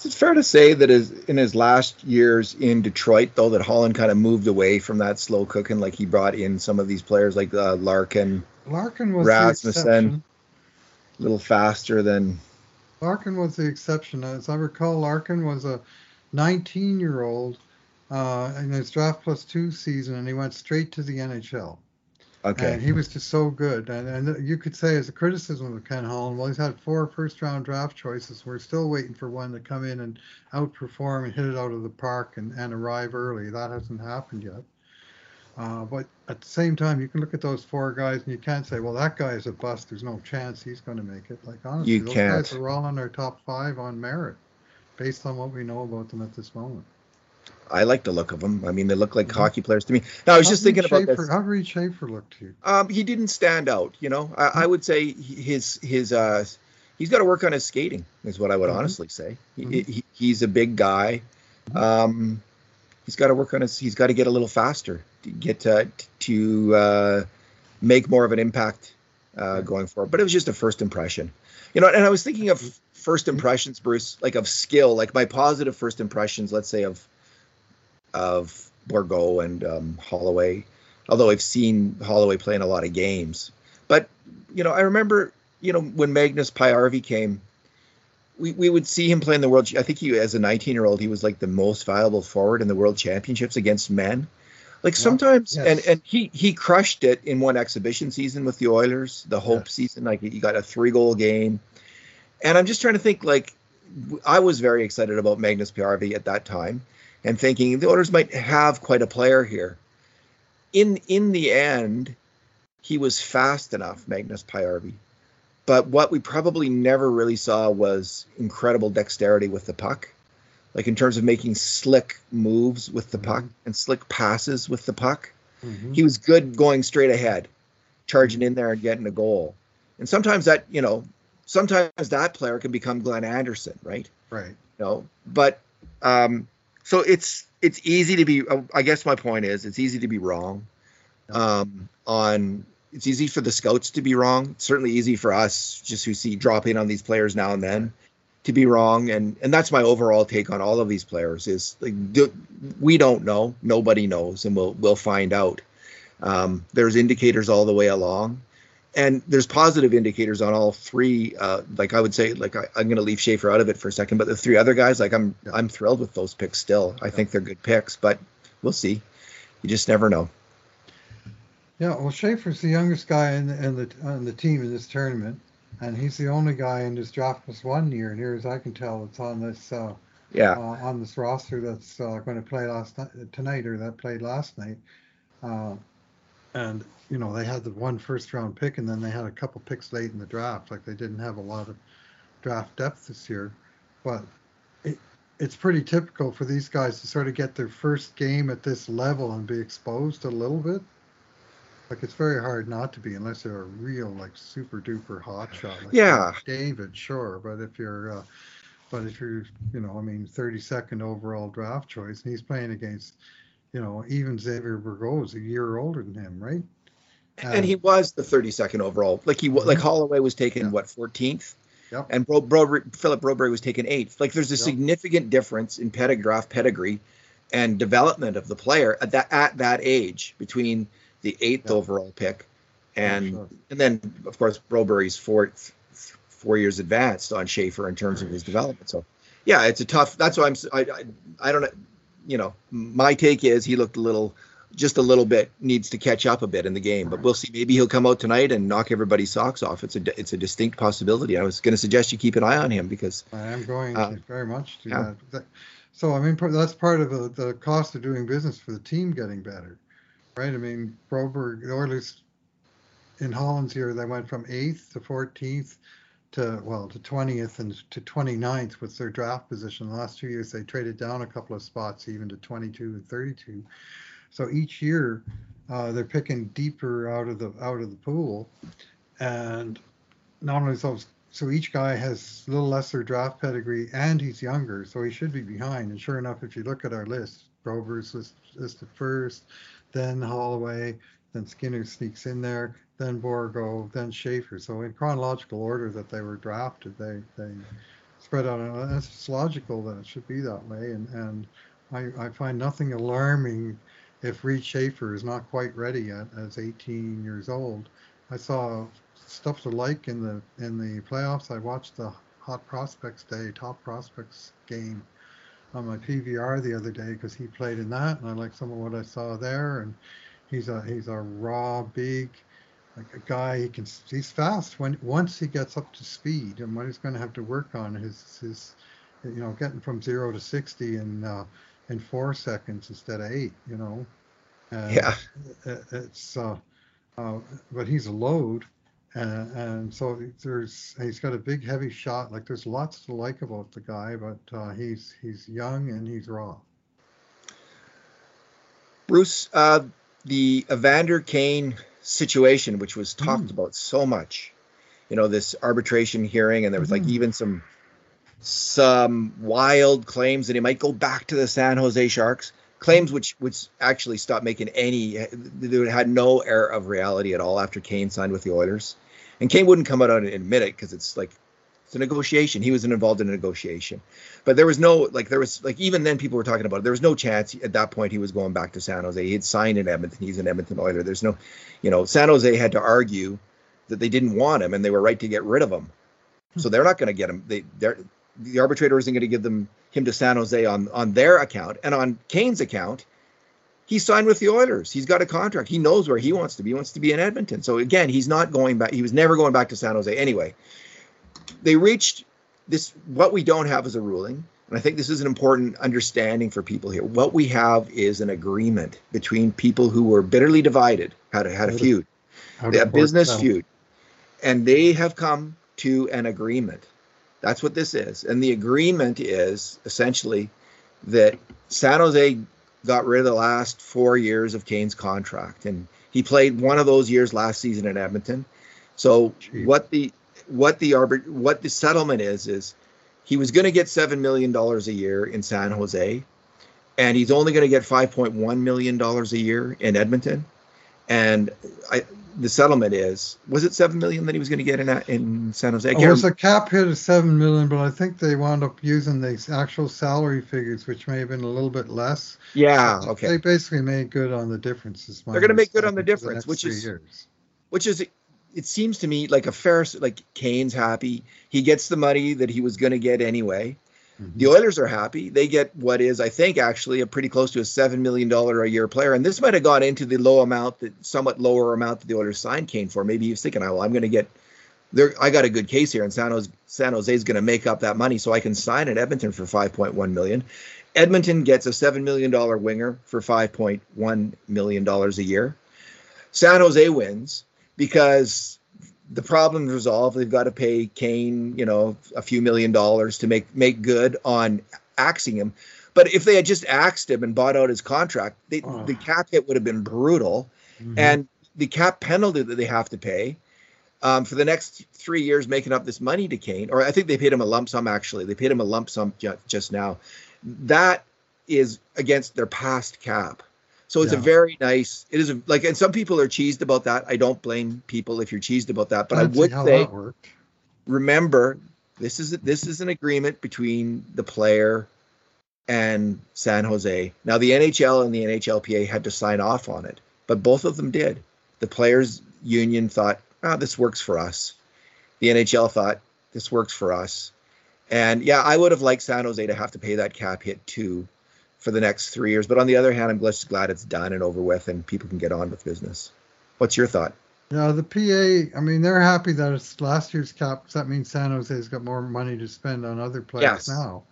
Speaker 1: Is it fair to say that his, in his last years in Detroit, though, that Holland kind of moved away from that slow cooking? Like he brought in some of these players like uh, Larkin,
Speaker 2: Larkin was
Speaker 1: Rasmussen, a little faster than.
Speaker 2: Larkin was the exception. As I recall, Larkin was a 19 year old uh, in his draft plus two season, and he went straight to the NHL.
Speaker 1: Okay.
Speaker 2: And he was just so good. And, and you could say, as a criticism of Ken Holland, well, he's had four first round draft choices. We're still waiting for one to come in and outperform and hit it out of the park and, and arrive early. That hasn't happened yet. Uh, but at the same time, you can look at those four guys and you can't say, well, that guy is a bust. There's no chance he's going to make it. Like, honestly,
Speaker 1: you
Speaker 2: those
Speaker 1: can't.
Speaker 2: guys are all in our top five on merit based on what we know about them at this moment.
Speaker 1: I like the look of them. I mean, they look like mm-hmm. hockey players to me. Now, I was
Speaker 2: how
Speaker 1: just thinking
Speaker 2: Schaefer,
Speaker 1: about this.
Speaker 2: How did Schaefer look to you?
Speaker 1: Um, he didn't stand out. You know, I, I, would say his his uh, he's got to work on his skating. Is what I would mm-hmm. honestly say. He, mm-hmm. he, he's a big guy. Mm-hmm. Um, he's got to work on his. He's got to get a little faster to get to, to uh, make more of an impact uh, going forward. But it was just a first impression. You know, and I was thinking of first
Speaker 2: Mm-hmm.
Speaker 1: impressions, Bruce, like of skill, like my positive first impressions. Let's say of of Bourgault and um, Holloway, although I've seen Holloway play in a lot of games. But you know, I remember you know when Magnus Paajarvi came, we, we would see him play in the world. I think he as a 19 year old he was like the most valuable forward in the World Championships against men. Like sometimes,
Speaker 2: yes.
Speaker 1: and and he he crushed it in one exhibition season with the Oilers, the Hope
Speaker 2: Yes.
Speaker 1: season. Like he got a three goal game, and I'm just trying to think. Like I was very excited about Magnus Paajarvi at that time, and thinking the Oilers might have quite a player here. In in the end, he was fast enough, Magnus Paajarvi. But what we probably never really saw was incredible dexterity with the puck like in terms of making slick moves with the puck and slick passes with the puck.
Speaker 2: Mhm.
Speaker 1: He was good going straight ahead, charging in there and getting a goal. And sometimes that, you know, sometimes that player can become Glenn Anderson, right?
Speaker 2: Right.
Speaker 1: You know, but um, so it's it's easy to be. uh, I guess my point is, it's easy to be wrong. Um, on it's easy for the scouts to be wrong. It's certainly easy for us, just who see drop in on these players now and then, to be wrong. And and that's my overall take on all of these players is like do, we don't know, nobody knows, and we'll we'll find out. Um, there's indicators all the way along, and there's positive indicators on all three. Uh, like I would say, like I, I'm going to leave Schaefer out of it for a second, but the three other guys, like I'm I'm thrilled with those picks still. I think they're good picks, but we'll see. You just never know.
Speaker 2: Yeah, well, Schaefer's the youngest guy in the, in the on the team in this tournament, and he's the only guy in this draft was plus one year, near as I can tell, that's on this uh,
Speaker 1: Yeah.
Speaker 2: uh, on this roster that's uh, going to play last night, tonight or that played last night. And you know they had the one first round pick, and then they had a couple picks late in the draft. Like they didn't have a lot of draft depth this year, but it, it's pretty typical for these guys to sort of get their first game at this level and be exposed a little bit. Like it's very hard not to be unless you're a real like super duper hot shot. Like
Speaker 1: Yeah.
Speaker 2: David, sure, but if you're uh, but if you're, you know, I mean, 32nd overall draft choice, and he's playing against, you know, even Xavier Bourgault is a year older than him, right?
Speaker 1: and he um, was the 32nd overall. Like he like Holloway was taken
Speaker 2: Yeah.
Speaker 1: what 14th,
Speaker 2: Yep.
Speaker 1: and Bro, Bro, Philip Broberg was taken eighth. Like there's a
Speaker 2: Yep.
Speaker 1: significant difference in pedigree, draft pedigree, and development of the player at that at that age between the eighth
Speaker 2: Yeah.
Speaker 1: overall pick oh, and
Speaker 2: sure.
Speaker 1: and then of course Broberg's four four years advanced on Schaefer in terms of his development. So yeah, it's a tough. That's why I'm. I I don't know. You know, my take is he looked a little, just a little bit needs to catch up a bit in the game. But we'll see. Maybe he'll come out tonight and knock everybody's socks off. It's a it's a distinct possibility. I was going to suggest you keep an eye on him because
Speaker 2: I am going
Speaker 1: Uh,
Speaker 2: to very much do
Speaker 1: yeah.
Speaker 2: that. So I mean, that's part of the, the cost of doing business for the team getting better, right? I mean, Broberg, the Oilers in Holland's year, they went from eighth to 14th to well to 20th and to 29th was their draft position. The last two years, they traded down a couple of spots, even to 22 and 32. So each year, uh, they're picking deeper out of the out of the pool, and not only so so each guy has a little lesser draft pedigree and he's younger, so he should be behind. And sure enough, if you look at our list, Grover's list, listed first, then Holloway, then Skinner sneaks in there, then Bourgault, then Schaefer. So in chronological order that they were drafted, they they spread out. And it's logical that it should be that way. And and I, I find nothing alarming if Reed Schaefer is not quite ready yet as 18 years old. I saw stuff to like in the in the playoffs. I watched the Hot Prospects Day, Top Prospects game on my PVR the other day because he played in that, and I like some of what I saw there. And he's a he's a raw, big, like a guy. He can he's fast when once he gets up to speed, and what he's going to have to work on is his you know getting from zero to sixty in uh, in four seconds instead of eight. You know. And
Speaker 1: yeah,
Speaker 2: it- it's uh, uh, but he's a load and, and so there's he's got a big heavy shot like there's lots to like about the guy but uh, he's he's young and he's raw
Speaker 1: Bruce, uh, the Evander Kane situation, which was talked
Speaker 2: Mm.
Speaker 1: about so much, you know, this arbitration hearing, and there was like
Speaker 2: Mhm.
Speaker 1: even some some wild claims that he might go back to the San Jose Sharks. Claims which which actually stopped making any they had no air of reality at all after Kane signed with the Oilers, and Kane wouldn't come out and admit it because it's like it's a negotiation. He was involved in a negotiation, but there was no like there was like even then people were talking about it. There was no chance at that point he was going back to San Jose. He had signed in Edmonton. He's an Edmonton Oiler. There's no, you know, San Jose had to argue that they didn't want him and they were right to get rid of him. So they're not going to get him. They they're the arbitrator isn't going to give them him to San Jose on on their account and on Kane's account. He signed with the Oilers. He's got a contract. He knows where he wants to be. He wants to be in Edmonton. So again, he's not going back. He was never going back to San Jose anyway. They reached this. What we don't have is a ruling, and I think this is an important understanding for people here. What we have is an agreement between people who were bitterly divided, had a, had a feud, a business feud, and they have come to an agreement. That's what this is, and the agreement is essentially that San Jose got rid of the last four years of Kane's contract, and he played one of those years last season in Edmonton. So
Speaker 2: Gee.
Speaker 1: what the what the arbit what the settlement is is he was going to get seven million dollars a year in San Jose, and he's only going to get five point one million dollars a year in Edmonton. And I, the settlement is was it seven million that he was going to get in in San Jose?
Speaker 2: It was a cap hit of seven million, but I think they wound up using the actual salary figures, which may have been a little bit less.
Speaker 1: yeah, okay.
Speaker 2: They basically made good on the differences.
Speaker 1: They're gonna make good on the difference, which is-
Speaker 2: years.
Speaker 1: which is it seems to me like a fair like Kane's happy he gets the money that he was going to get anyway
Speaker 2: Mhm.
Speaker 1: the Oilers are happy they get what is I think actually a pretty close to a seven million dollar a year player and this might have gone into the low amount that somewhat lower amount that the Oilers signed Kane for maybe he was thinking oh well, I'm going to get there I got a good case here, and San Jose San Jose is going to make up that money, so I can sign at Edmonton for 5.1 million. Edmonton gets a seven million dollar winger for 5.1 million dollars a year. San Jose wins because the problem's resolved. They've got to pay Kane, you know, a few million dollars to make make good on axing him. But if they had just axed him and bought out his contract, they, oh. the cap hit would have been brutal, mm-hmm. and the cap penalty that they have to pay um, for the next three years, making up this money to Kane, or I think they paid him a lump sum. Actually, they paid him a lump sum just now. That is against their past cap. So it's yeah. a very nice. It is a, like, and some people are cheesed about that. I don't blame people if you're cheesed about that, but I, I would say, remember, this is this is an agreement between the player and San Jose. Now the NHL and the NHLPA had to sign off on it, but both of them did. The players union thought, "Ah, oh, this works for us." The NHL thought, "This works for us." And yeah, I would have liked San Jose to have to pay that cap hit too for the next three years. But on the other hand, I'm just glad it's done and over with, and people can get on with business. What's your thought?
Speaker 2: Yeah, the PA. I mean, they're happy that it's last year's cap. Because that means San Jose's got more money to spend on other players yes. now.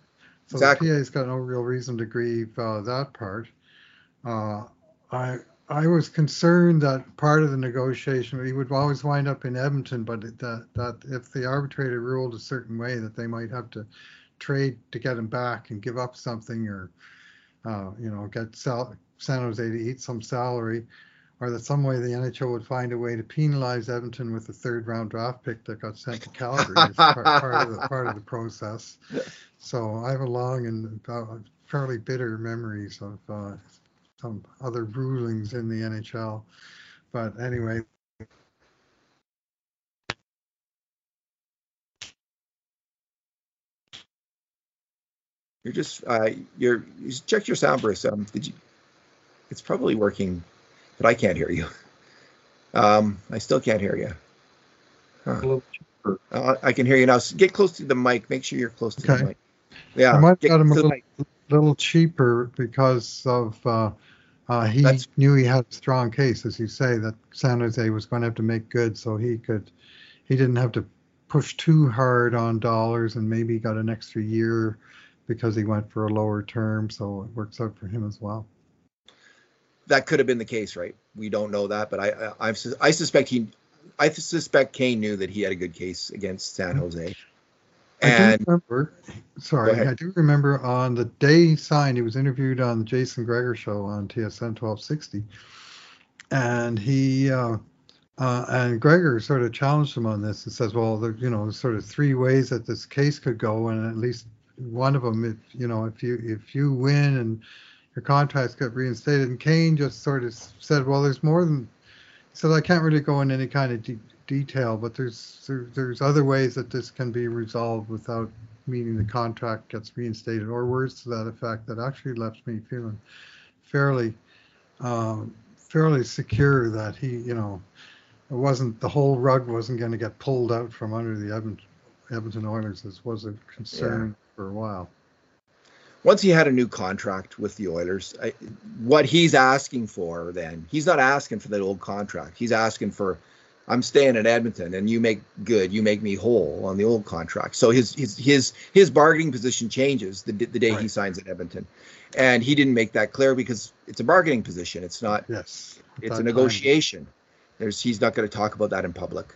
Speaker 2: So exactly. the PA's got no real reason to grieve uh, that part. Uh, I I was concerned that part of the negotiation he would always wind up in Edmonton, but that that if the arbitrator ruled a certain way, that they might have to trade to get him back and give up something or uh, you know, get Sal- San Jose to eat some salary, or that some way the NHL would find a way to penalize Edmonton with a third round draft pick that got sent to Calgary as part, part, of the part of the process. So I have a long and uh, fairly bitter memories of uh, some other rulings in the NHL. But anyway,
Speaker 1: You're just uh, you're you check your sound burst. Um, did you? It's probably working, but I can't hear you. Um, I still can't hear you. Huh. Uh, I can hear you now. Get close to the mic. Make sure you're close to okay. the mic.
Speaker 2: Yeah, I might got him a little, little, cheaper because of uh, uh, he That's, knew he had a strong case, as you say, that San Jose was going to have to make good, so he could he didn't have to push too hard on dollars, and maybe got an extra year because he went for a lower term, so it works out for him as well.
Speaker 1: That could have been the case, right? We don't know that, but I I, I suspect he I suspect Kane knew that he had a good case against San mm-hmm. Jose.
Speaker 2: And I do remember, sorry, I do remember on the day he signed, he was interviewed on the Jason Gregor show on TSN 1260, and he uh, uh, and Gregor sort of challenged him on this and says, well, there, you know, sort of three ways that this case could go, and at least one of them, if you know, if you if you win and your contracts get reinstated, and Kane just sort of said, well, there's more than. He said I can't really go into any kind of de- detail, but there's there, there's other ways that this can be resolved without meaning the contract gets reinstated, or words to that effect. That actually left me feeling fairly um, fairly secure that he, you know, it wasn't the whole rug wasn't going to get pulled out from under the Edmonton, Edmonton Oilers. This was a concern for a while.
Speaker 1: Once he had a new contract with the Oilers, I, what he's asking for then, he's not asking for that old contract. He's asking for, I'm staying in Edmonton and you make good, you make me whole on the old contract. So his his his his bargaining position changes the, the day right. he signs at Edmonton. And he didn't make that clear because it's a bargaining position. It's not
Speaker 2: yes.
Speaker 1: It's a negotiation. Time. There's he's not going to talk about that in public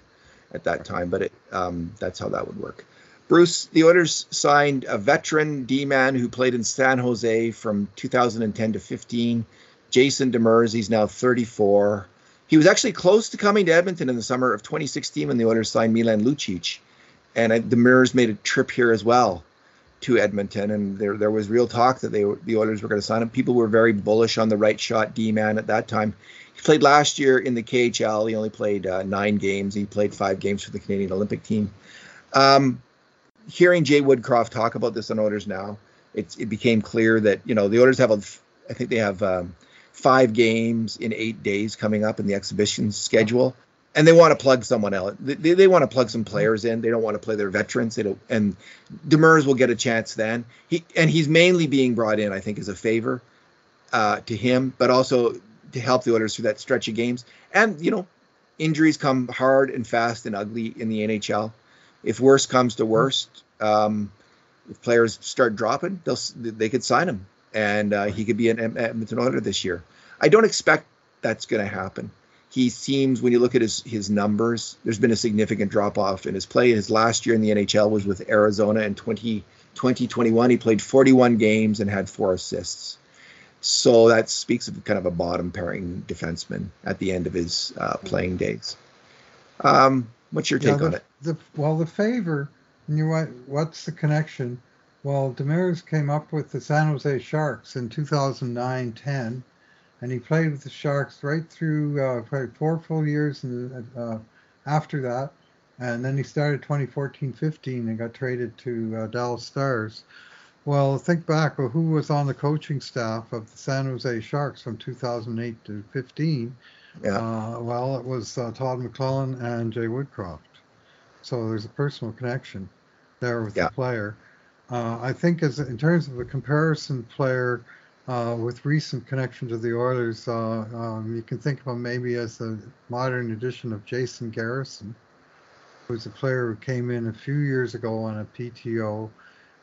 Speaker 1: at that time, but it, um, that's how that would work. Bruce, the Oilers signed a veteran D-man who played in San Jose from 2010 to 15, Jason Demers. He's now 34. He was actually close to coming to Edmonton in the summer of 2016 when the Oilers signed Milan Lucic, and Demers made a trip here as well to Edmonton, and there there was real talk that they the Oilers were going to sign him. People were very bullish on the right shot D-man at that time. He played last year in the KHL. He only played uh, nine games. He played five games for the Canadian Olympic team. Um, hearing Jay Woodcroft talk about this on Oilers now, it, it became clear that you know the Oilers have a, I think they have um, five games in eight days coming up in the exhibition schedule, and they want to plug someone else. They, they want to plug some players in. They don't want to play their veterans. They don't, and Demers will get a chance then. He and he's mainly being brought in, I think, as a favor uh, to him, but also to help the Oilers through that stretch of games. And you know, injuries come hard and fast and ugly in the NHL. If worst comes to worst, um, if players start dropping, they'll they could sign him, and uh, he could be an Edmonton Oiler this year. I don't expect that's going to happen. He seems, when you look at his his numbers, there's been a significant drop off in his play. His last year in the NHL was with Arizona in 20, 2021. He played 41 games and had four assists. So that speaks of kind of a bottom pairing defenseman at the end of his uh, playing days. Um, what's your take yeah, on it?
Speaker 2: The, well, the favor, and you what? What's the connection? Well, Demers came up with the San Jose Sharks in 2009-10, and he played with the Sharks right through uh, played four full years in, uh, after that, and then he started 2014-15 and got traded to uh, Dallas Stars. Well, think back. Well, who was on the coaching staff of the San Jose Sharks from 2008 to 15? Yeah. Uh, well, it was uh, Todd McLellan and Jay Woodcroft. So there's a personal connection there with yeah. the player. Uh, I think, as in terms of a comparison player uh, with recent connection to the Oilers, uh, um, you can think of him maybe as a modern edition of Jason Garrison, who's a player who came in a few years ago on a PTO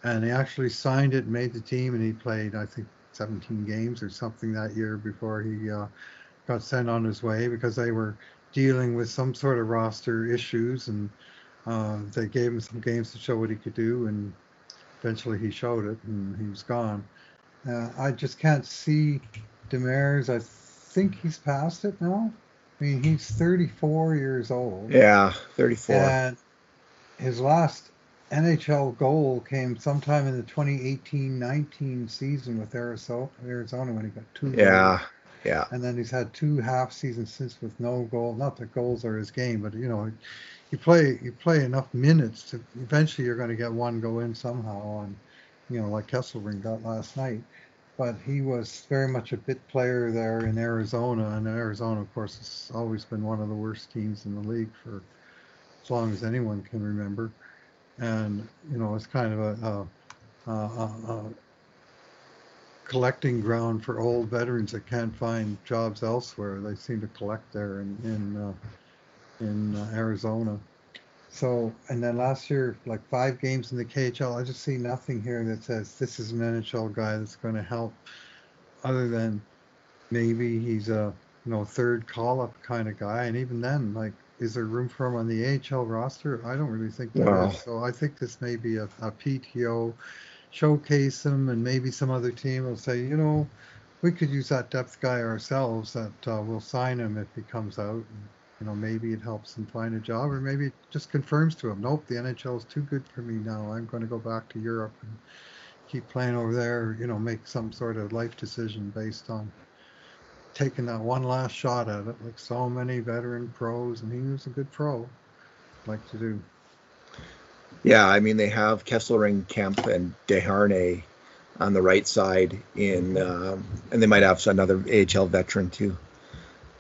Speaker 2: and he actually signed it, made the team, and he played I think 17 games or something that year before he uh, got sent on his way because they were dealing with some sort of roster issues, and uh, they gave him some games to show what he could do, and eventually he showed it, and he was gone. Uh, I just can't see Demers. I think he's past it now. I mean, he's 34 years old.
Speaker 1: Yeah, 34.
Speaker 2: And his last NHL goal came sometime in the 2018-19 season with Arizona, Arizona when he got two.
Speaker 1: Yeah, goals. yeah.
Speaker 2: And then he's had two half seasons since with no goal. Not that goals are his game, but you know, you play you play enough minutes to eventually you're going to get one go in somehow on, you know, like Kesselring got last night. But he was very much a bit player there in Arizona, and Arizona, of course, has always been one of the worst teams in the league for as long as anyone can remember and you know it's kind of a, a, a, a, collecting ground for old veterans that can't find jobs elsewhere. They seem to collect there in in uh, in uh, Arizona. So and then last year, like five games in the KHL, I just see nothing here that says this is an NHL guy that's going to help, other than maybe he's a you know third call up kind of guy, and even then, like is there room for him on the AHL roster? I don't really think there wow. is. So I think this may be a, a PTO showcase him, and maybe some other team will say, you know, we could use that depth guy ourselves. That uh, we'll sign him if he comes out. And, you know, maybe it helps him find a job, or maybe it just confirms to him, nope, the NHL is too good for me now. I'm going to go back to Europe and keep playing over there. You know, make some sort of life decision based on taking that one last shot at it, like so many veteran pros, and he was a good pro. Like to do.
Speaker 1: Yeah, I mean they have Kesselring, Kemp, and Desharnais on the right side in, um, and they might have another AHL veteran too.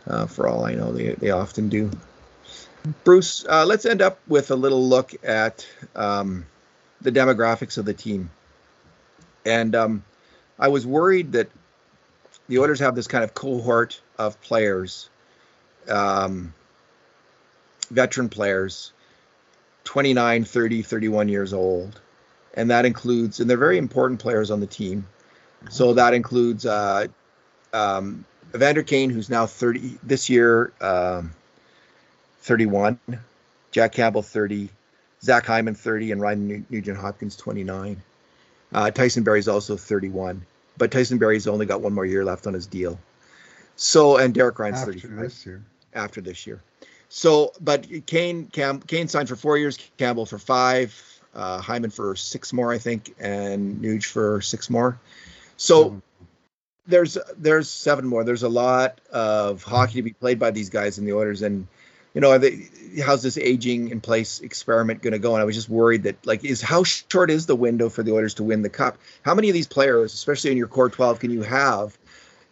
Speaker 1: Uh, for all I know, they they often do. Bruce, uh, let's end up with a little look at um, the demographics of the team. And um, I was worried that the Oilers have this kind of cohort of players, um, veteran players, 29, 30, 31 years old. And that includes, and they're very important players on the team. So that includes uh, um, Evander Kane, who's now 30 this year, um, 31, Jack Campbell 30, Zach Hyman 30, and Ryan Nugent Hopkins 29. Uh, Tyson Barrie's also 31 but Tyson Barrie's only got one more year left on his deal. So and Derek Ryan's after 35 this year. After this year. So, but Kane Cam, Kane signed for four years, Campbell for five, uh, Hyman for six more, I think, and Nuge for six more. So there's there's seven more. There's a lot of hockey to be played by these guys in the Oilers, and you know, they, how's this aging in place experiment going to go? And I was just worried that, like, is how short is the window for the Oilers to win the cup? How many of these players, especially in your core 12, can you have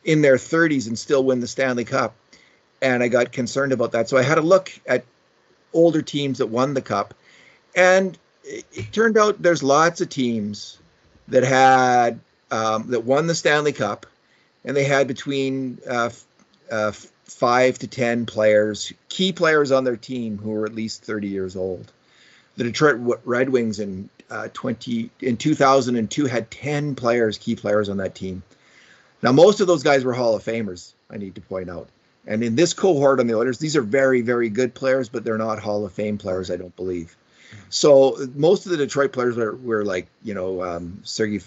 Speaker 1: in their 30s and still win the Stanley Cup? And I got concerned about that. So I had a look at older teams that won the cup. And it, it turned out there's lots of teams that had, um, that won the Stanley Cup and they had between uh, uh, five to ten players, key players on their team who were at least 30 years old. The Detroit Red Wings in uh, 20 in 2002 had 10 players, key players on that team. Now most of those guys were Hall of Famers. I need to point out. And in this cohort on the Oilers, these are very, very good players, but they're not Hall of Fame players, I don't believe. So most of the Detroit players were, were like, you know, um, Sergei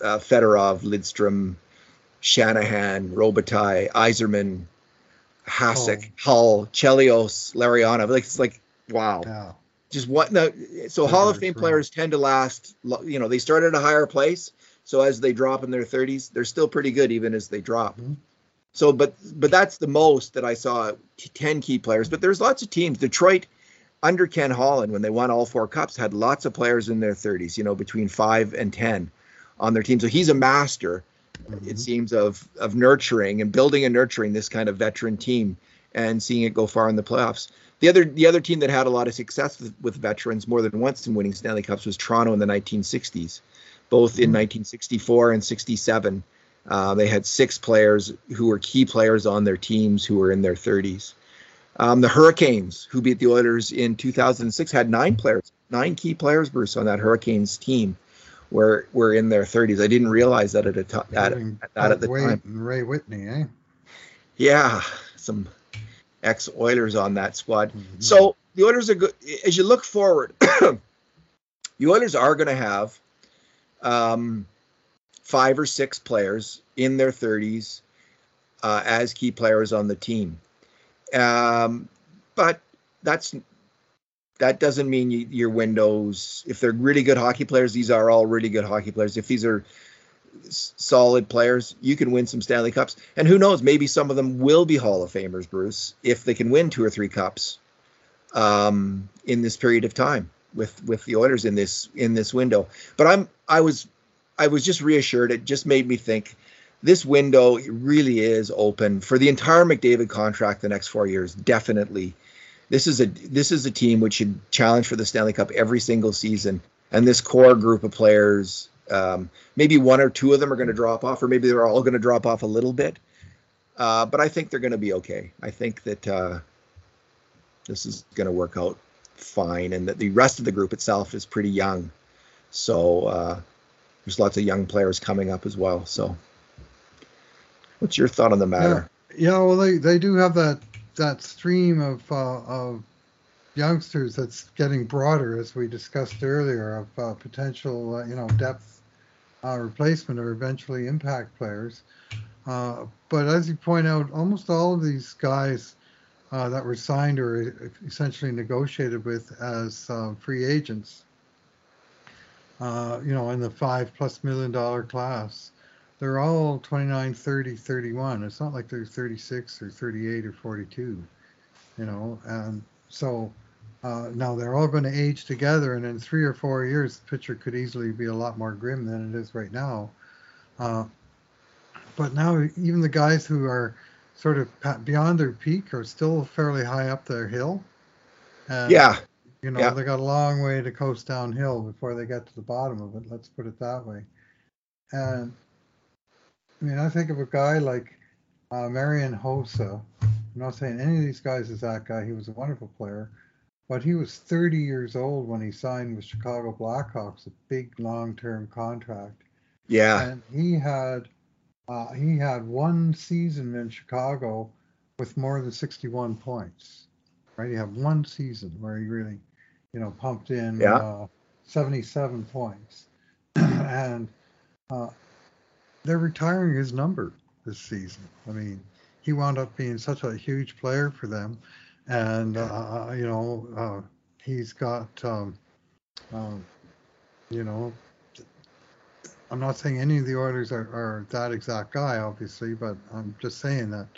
Speaker 1: uh, Fedorov, Lidstrom, Shanahan, Robitaille, Yzerman, Hasek, oh. Hull, Chelios, Larionov. Like it's like wow. Yeah. Just what? No, so Hall of Fame players tend to last. You know, they start at a higher place, so as they drop in their 30s, they're still pretty good even as they drop. Mm-hmm. So, but but that's the most that I saw. Ten key players, but there's lots of teams. Detroit under Ken Holland, when they won all four cups, had lots of players in their 30s. You know, between five and ten on their team. So he's a master, mm-hmm. it seems, of of nurturing and building and nurturing this kind of veteran team and seeing it go far in the playoffs. The other the other team that had a lot of success with, with veterans more than once in winning Stanley Cups was Toronto in the 1960s, both in 1964 mm-hmm. and 67. Uh, they had six players who were key players on their teams who were in their 30s. Um, the Hurricanes, who beat the Oilers in 2006, had nine players, nine key players, Bruce, on that Hurricanes team, were were in their 30s. I didn't realize that at a t- at, at, that at the time.
Speaker 2: Ray Whitney, eh?
Speaker 1: Yeah, some ex Oilers on that squad. Mm-hmm. So the Oilers are good. As you look forward, the Oilers are going to have um, five or six players in their 30s uh, as key players on the team. Um, but that's that doesn't mean you, your windows. If they're really good hockey players, these are all really good hockey players. If these are solid players, you can win some Stanley Cups. And who knows, maybe some of them will be Hall of Famers, Bruce, if they can win two or three cups um, in this period of time with with the Oilers in this in this window. But I'm I was I was just reassured. It just made me think this window really is open for the entire McDavid contract the next four years. Definitely, this is a this is a team which should challenge for the Stanley Cup every single season. And this core group of players um, maybe one or two of them are going to drop off, or maybe they're all going to drop off a little bit. Uh, but I think they're going to be okay. I think that uh, this is going to work out fine, and that the rest of the group itself is pretty young. So uh, there's lots of young players coming up as well. So, what's your thought on the matter?
Speaker 2: Yeah, yeah well, they, they do have that that stream of uh, of youngsters that's getting broader, as we discussed earlier, of uh, potential uh, you know depth uh, replacement or eventually impact players. Uh, but as you point out, almost all of these guys uh, that were signed or essentially negotiated with as free agents, you know, in the five plus million dollar class, they're all 29, 30, 31. It's not like they're 36 or 38 or 42, you know, and so uh, now they're all going to age together, and in three or four years, the picture could easily be a lot more grim than it is right now. Uh, but now, even the guys who are sort of beyond their peak are still fairly high up their hill.
Speaker 1: And, yeah.
Speaker 2: You know,
Speaker 1: yeah.
Speaker 2: they got a long way to coast downhill before they get to the bottom of it. Let's put it that way. And I mean, I think of a guy like uh, Marian Hossa. I'm not saying any of these guys is that guy. He was a wonderful player but he was 30 years old when he signed with Chicago Blackhawks, a big long-term contract.
Speaker 1: Yeah.
Speaker 2: And he had uh, he had one season in Chicago with more than 61 points. Right? He had one season where he really, you know, pumped in
Speaker 1: yeah.
Speaker 2: uh, 77 points. and uh, they're retiring his number this season. I mean, he wound up being such a huge player for them and uh, you know uh, he's got um, um, you know I'm not saying any of the Oilers are, are that exact guy, obviously, but I'm just saying that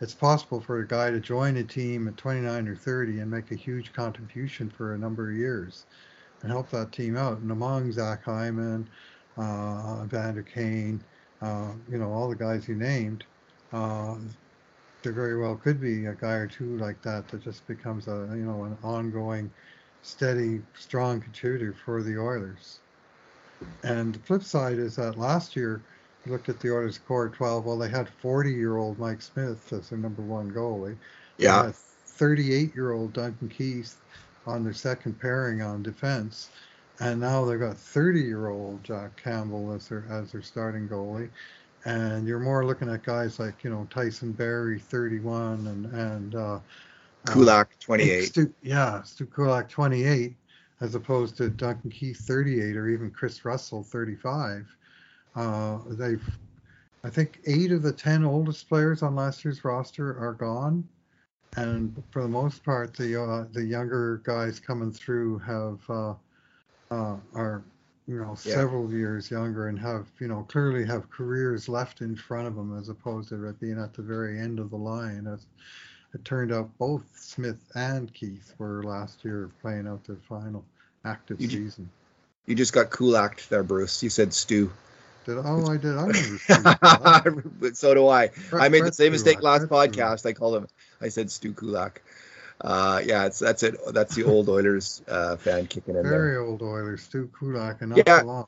Speaker 2: it's possible for a guy to join a team at 29 or 30 and make a huge contribution for a number of years and help that team out. And among Zach Hyman, uh, Vander Kane, you know, all the guys you named, uh, there very well could be a guy or two like that that just becomes a you know an ongoing, steady, strong contributor for the Oilers. And the flip side is that last year, you looked at the Oilers core 12. Well, they had 40-year-old Mike Smith as their number one goalie.
Speaker 1: Yeah.
Speaker 2: 38-year-old Duncan Keith on their second pairing on defense, and now they've got 30-year-old Jack Campbell as their as their starting goalie. And you're more looking at guys like you know Tyson Barrie, 31, and and uh,
Speaker 1: Kulak, 28.
Speaker 2: Stu, yeah, Stu Kulak, 28, as opposed to Duncan Keith, 38, or even Kris Russell, 35. Uh, they've, I think, eight of the 10 oldest players on last year's roster are gone. And for the most part, the uh, the younger guys coming through have uh, uh are you know yeah. several years younger and have you know clearly have careers left in front of them as opposed to being at the very end of the line. As it turned out, both Smith and Keith were last year playing out their final active
Speaker 1: you
Speaker 2: season.
Speaker 1: you just got Kulak there, Bruce. You said Stu.
Speaker 2: Did oh I did I
Speaker 1: remember so do I. I made the same mistake last podcast. I called him. I said Stu Kulak. Uh, yeah, it's that's it. That's the old Oilers uh, fan kicking in
Speaker 2: Very
Speaker 1: there.
Speaker 2: old Oilers. Stu Kulak and not yeah. long.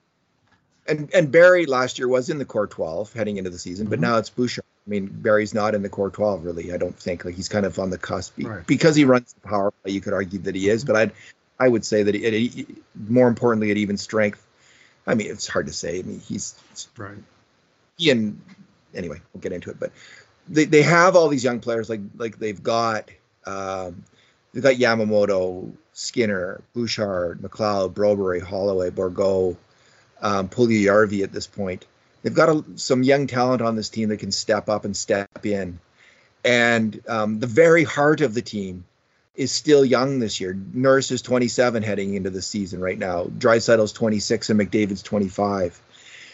Speaker 1: And and Barrie last year was in the core 12 heading into the season, mm-hmm. but now it's Bouchard. I mean, Barrie's not in the core 12 really. I don't think like he's kind of on the cusp right. because he runs the power play. You could argue that he is, but I'd I would say that he, more importantly at even strength I mean, it's hard to say. I mean, he's
Speaker 2: right.
Speaker 1: He and anyway, we'll get into it. But they, they have all these young players like like they've got um, they've got Yamamoto, Skinner, Bouchard, McLeod, Broberg, Holloway, Bourgault, um, Puljujarvi at this point. They've got a, some young talent on this team that can step up and step in. And um, the very heart of the team is still young this year. Nurse is 27 heading into the season right now. Draisaitl's 26 and McDavid's 25.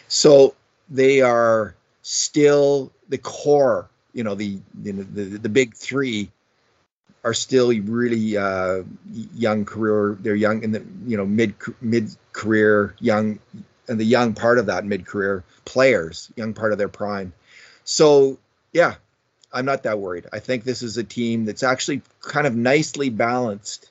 Speaker 1: So they are still the core. You know, the the the, the big three are still really uh, young career. They're young in the you know mid mid career young and the young part of that mid career players, young part of their prime. So yeah, I'm not that worried. I think this is a team that's actually kind of nicely balanced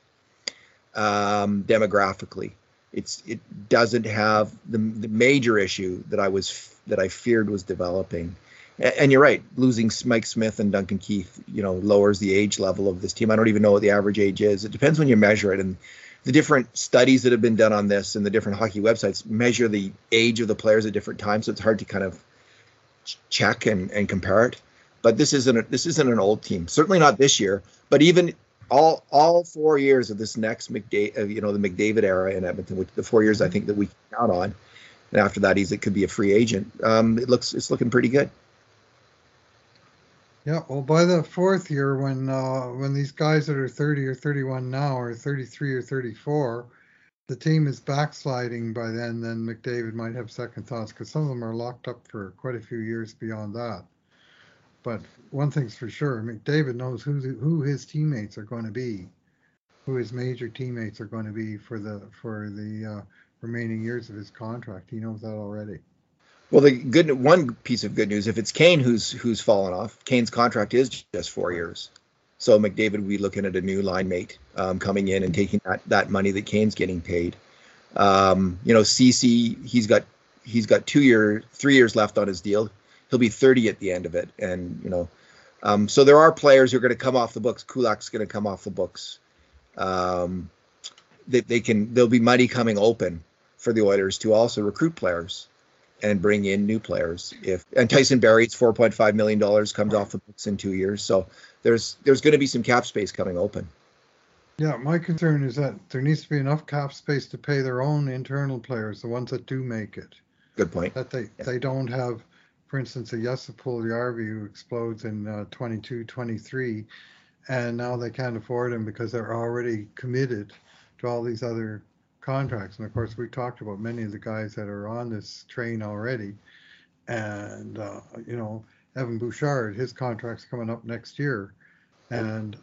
Speaker 1: um, demographically. It's it doesn't have the, the major issue that I was that I feared was developing. And, you're right, losing Mike Smith and Duncan Keith, you know, lowers the age level of this team. I don't even know what the average age is. It depends when you measure it, and the different studies that have been done on this and the different hockey websites measure the age of the players at different times. So it's hard to kind of check and, and compare it but this isn't a, this isn't an old team. Certainly not this year. But even all all four years of this next McDavid, you know, the McDavid era in Edmonton, which the four years I think that we count on, and after that he's it could be a free agent. Um, it looks it's looking pretty good.
Speaker 2: Yeah, well, by the fourth year, when uh, when these guys that are 30 or 31 now are 33 or 34, the team is backsliding by then. Then McDavid might have second thoughts because some of them are locked up for quite a few years beyond that. But one thing's for sure, McDavid knows who who his teammates are going to be, who his major teammates are going to be for the for the uh, remaining years of his contract. He knows that already.
Speaker 1: Well, the good one piece of good news, if it's Kane who's who's fallen off, Kane's contract is just four years. So McDavid will be looking at a new line mate um, coming in and taking that, that money that Kane's getting paid. Um, you know, Ceci he's got he's got two years, three years left on his deal he'll be 30 at the end of it, and you know, um, so there are players who are going to come off the books. Kulak's going to come off the books. Um, they, they can there'll be money coming open for the Oilers to also recruit players and bring in new players. If and Tyson Barrie's 4.5 million dollars comes off the books in two years, so there's there's going to be some cap space coming open.
Speaker 2: Yeah, my concern is that there needs to be enough cap space to pay their own internal players, the ones that do make it.
Speaker 1: Good point.
Speaker 2: That they yeah. they don't have for instance, a Jesse Yarvi who explodes in uh, 22, 23, and now they can't afford him because they're already committed to all these other contracts. And of course, we talked about many of the guys that are on this train already. And, uh, you know, Evan Bouchard, his contract's coming up next year. And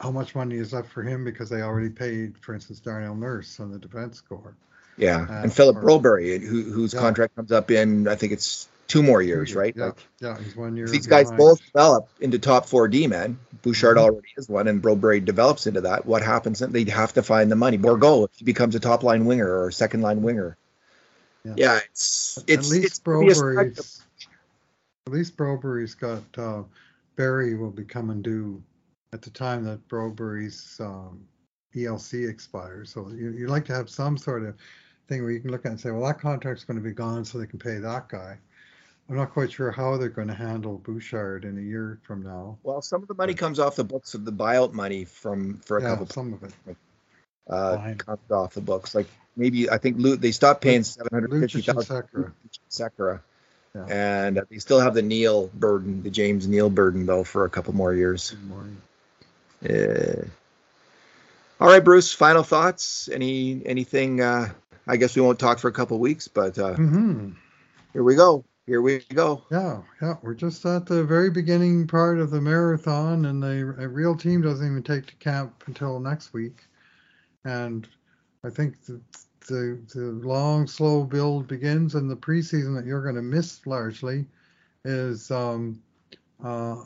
Speaker 2: how much money is left for him because they already paid, for instance, Darnell Nurse on the defense corps.
Speaker 1: Yeah, uh, and Philip Broberg, who, whose yeah. contract comes up in, I think it's two more years, right?
Speaker 2: Yeah, like, yeah, he's one year.
Speaker 1: These guys both develop into top four D men. Bouchard mm-hmm. already is one, and Broberg develops into that. What happens? They'd have to find the money. Bourgault if he becomes a top line winger or a second line winger. Yeah, yeah it's it's
Speaker 2: at least
Speaker 1: it's
Speaker 2: Broberg's At least Broberg's got uh, Barrie will be coming due at the time that Broberg's um, ELC expires. So you, you like to have some sort of thing where you can look at and say, well, that contract's going to be gone, so they can pay that guy. I'm not quite sure how they're going to handle Bouchard in a year from now.
Speaker 1: Well, some of the money comes off the books of the buyout money from for a couple
Speaker 2: Yeah,
Speaker 1: couple
Speaker 2: some of it.
Speaker 1: uh,
Speaker 2: Fine.
Speaker 1: comes off the books. Like maybe I think Lu- they stopped paying seven hundred fifty thousand.
Speaker 2: Sekera. Yeah.
Speaker 1: And uh, they still have the Neal burden, the James Neal burden, though, for a couple more years. Uh, all right, Bruce. Final thoughts? Any anything? Uh, I guess we won't talk for a couple weeks, but uh,
Speaker 2: hmm
Speaker 1: here we go. Here we go.
Speaker 2: Yeah, yeah, we're just at the very beginning part of the marathon, and the a real team doesn't even take to camp until next week. And I think the the, the long, slow build begins, and the preseason that you're going to miss largely is. Um, uh,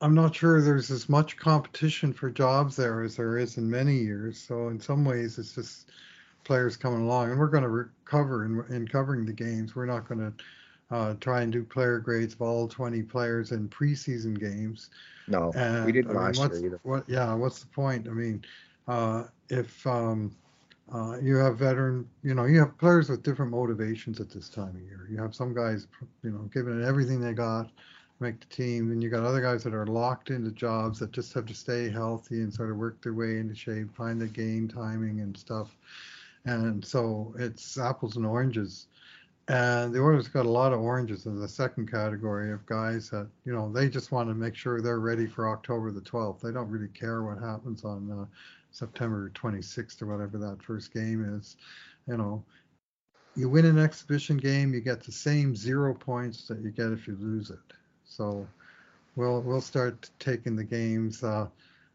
Speaker 2: I'm not sure there's as much competition for jobs there as there is in many years. So in some ways, it's just players coming along, and we're going to recover in, in covering the games. We're not going to uh, try and do player grades of all 20 players in preseason games.
Speaker 1: No,
Speaker 2: And,
Speaker 1: we didn't
Speaker 2: I mean,
Speaker 1: last year either.
Speaker 2: What? Yeah. What's the point? I mean, uh, if um, uh, you have veteran, you know, you have players with different motivations at this time of year. You have some guys, you know, giving it everything they got, make the team, and you got other guys that are locked into jobs that just have to stay healthy and sort of work their way into shape, find the game timing and stuff. And so it's apples and oranges. And the Oilers got a lot of oranges in the second category of guys that, you know, they just want to make sure they're ready for October the 12th. They don't really care what happens on uh, September 26th or whatever that first game is. You know, you win an exhibition game, you get the same zero points that you get if you lose it. So we'll we'll start taking the games. Uh,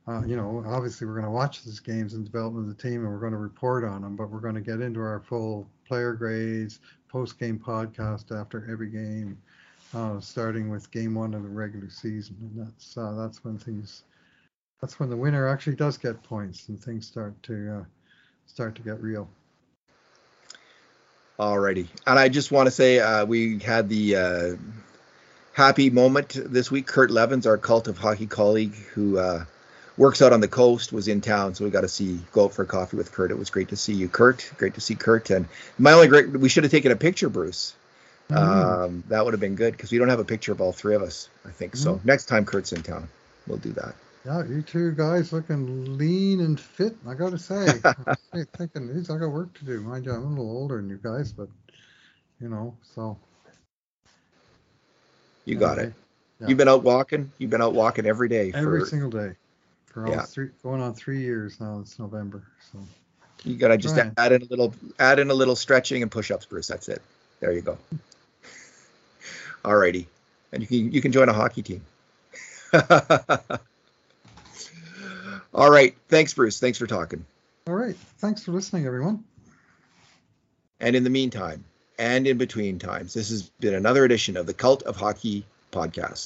Speaker 2: uh, you know, obviously we're going to watch these games and development of the team, and we're going to report on them. But we're going to get into our full player grades, post game podcast after every game, uh, starting with game one of the regular season, and that's uh, that's when things. That's when the winner actually does get points and things start to uh, start to get real.
Speaker 1: Alrighty, and I just want to say uh, we had the uh, happy moment this week. Kurt Leavins, our cult of hockey colleague, who works out on the coast, was in town, so we got to see go out for a coffee with Kurt. It was great to see you, Kurt. Great to see Kurt. And my only great, we should have taken a picture, Bruce.
Speaker 2: Mm.
Speaker 1: Um, that would have been good because we don't have a picture of all three of us. I think so. Next time Kurt's in town, we'll do that.
Speaker 2: Yeah, you two guys looking lean and fit. I got to say, I'm thinking, geez, I got work to do. Mind you, I'm a little older than you guys, but you know, so
Speaker 1: You got it.
Speaker 2: yeah.
Speaker 1: You've been out walking. You've been out walking every day.
Speaker 2: every
Speaker 1: For,
Speaker 2: single day for
Speaker 1: Yeah.
Speaker 2: three, going on three years now. It's November, so
Speaker 1: you got to just add in a little, add in a little stretching and push-ups, Bruce. That's it. There you go. Alrighty, and you can you can join a hockey team. All right. Thanks, Bruce. Thanks for talking.
Speaker 2: all right. Thanks for listening, everyone.
Speaker 1: And in the meantime, and in between times, this has been another edition of the Cult of Hockey podcast.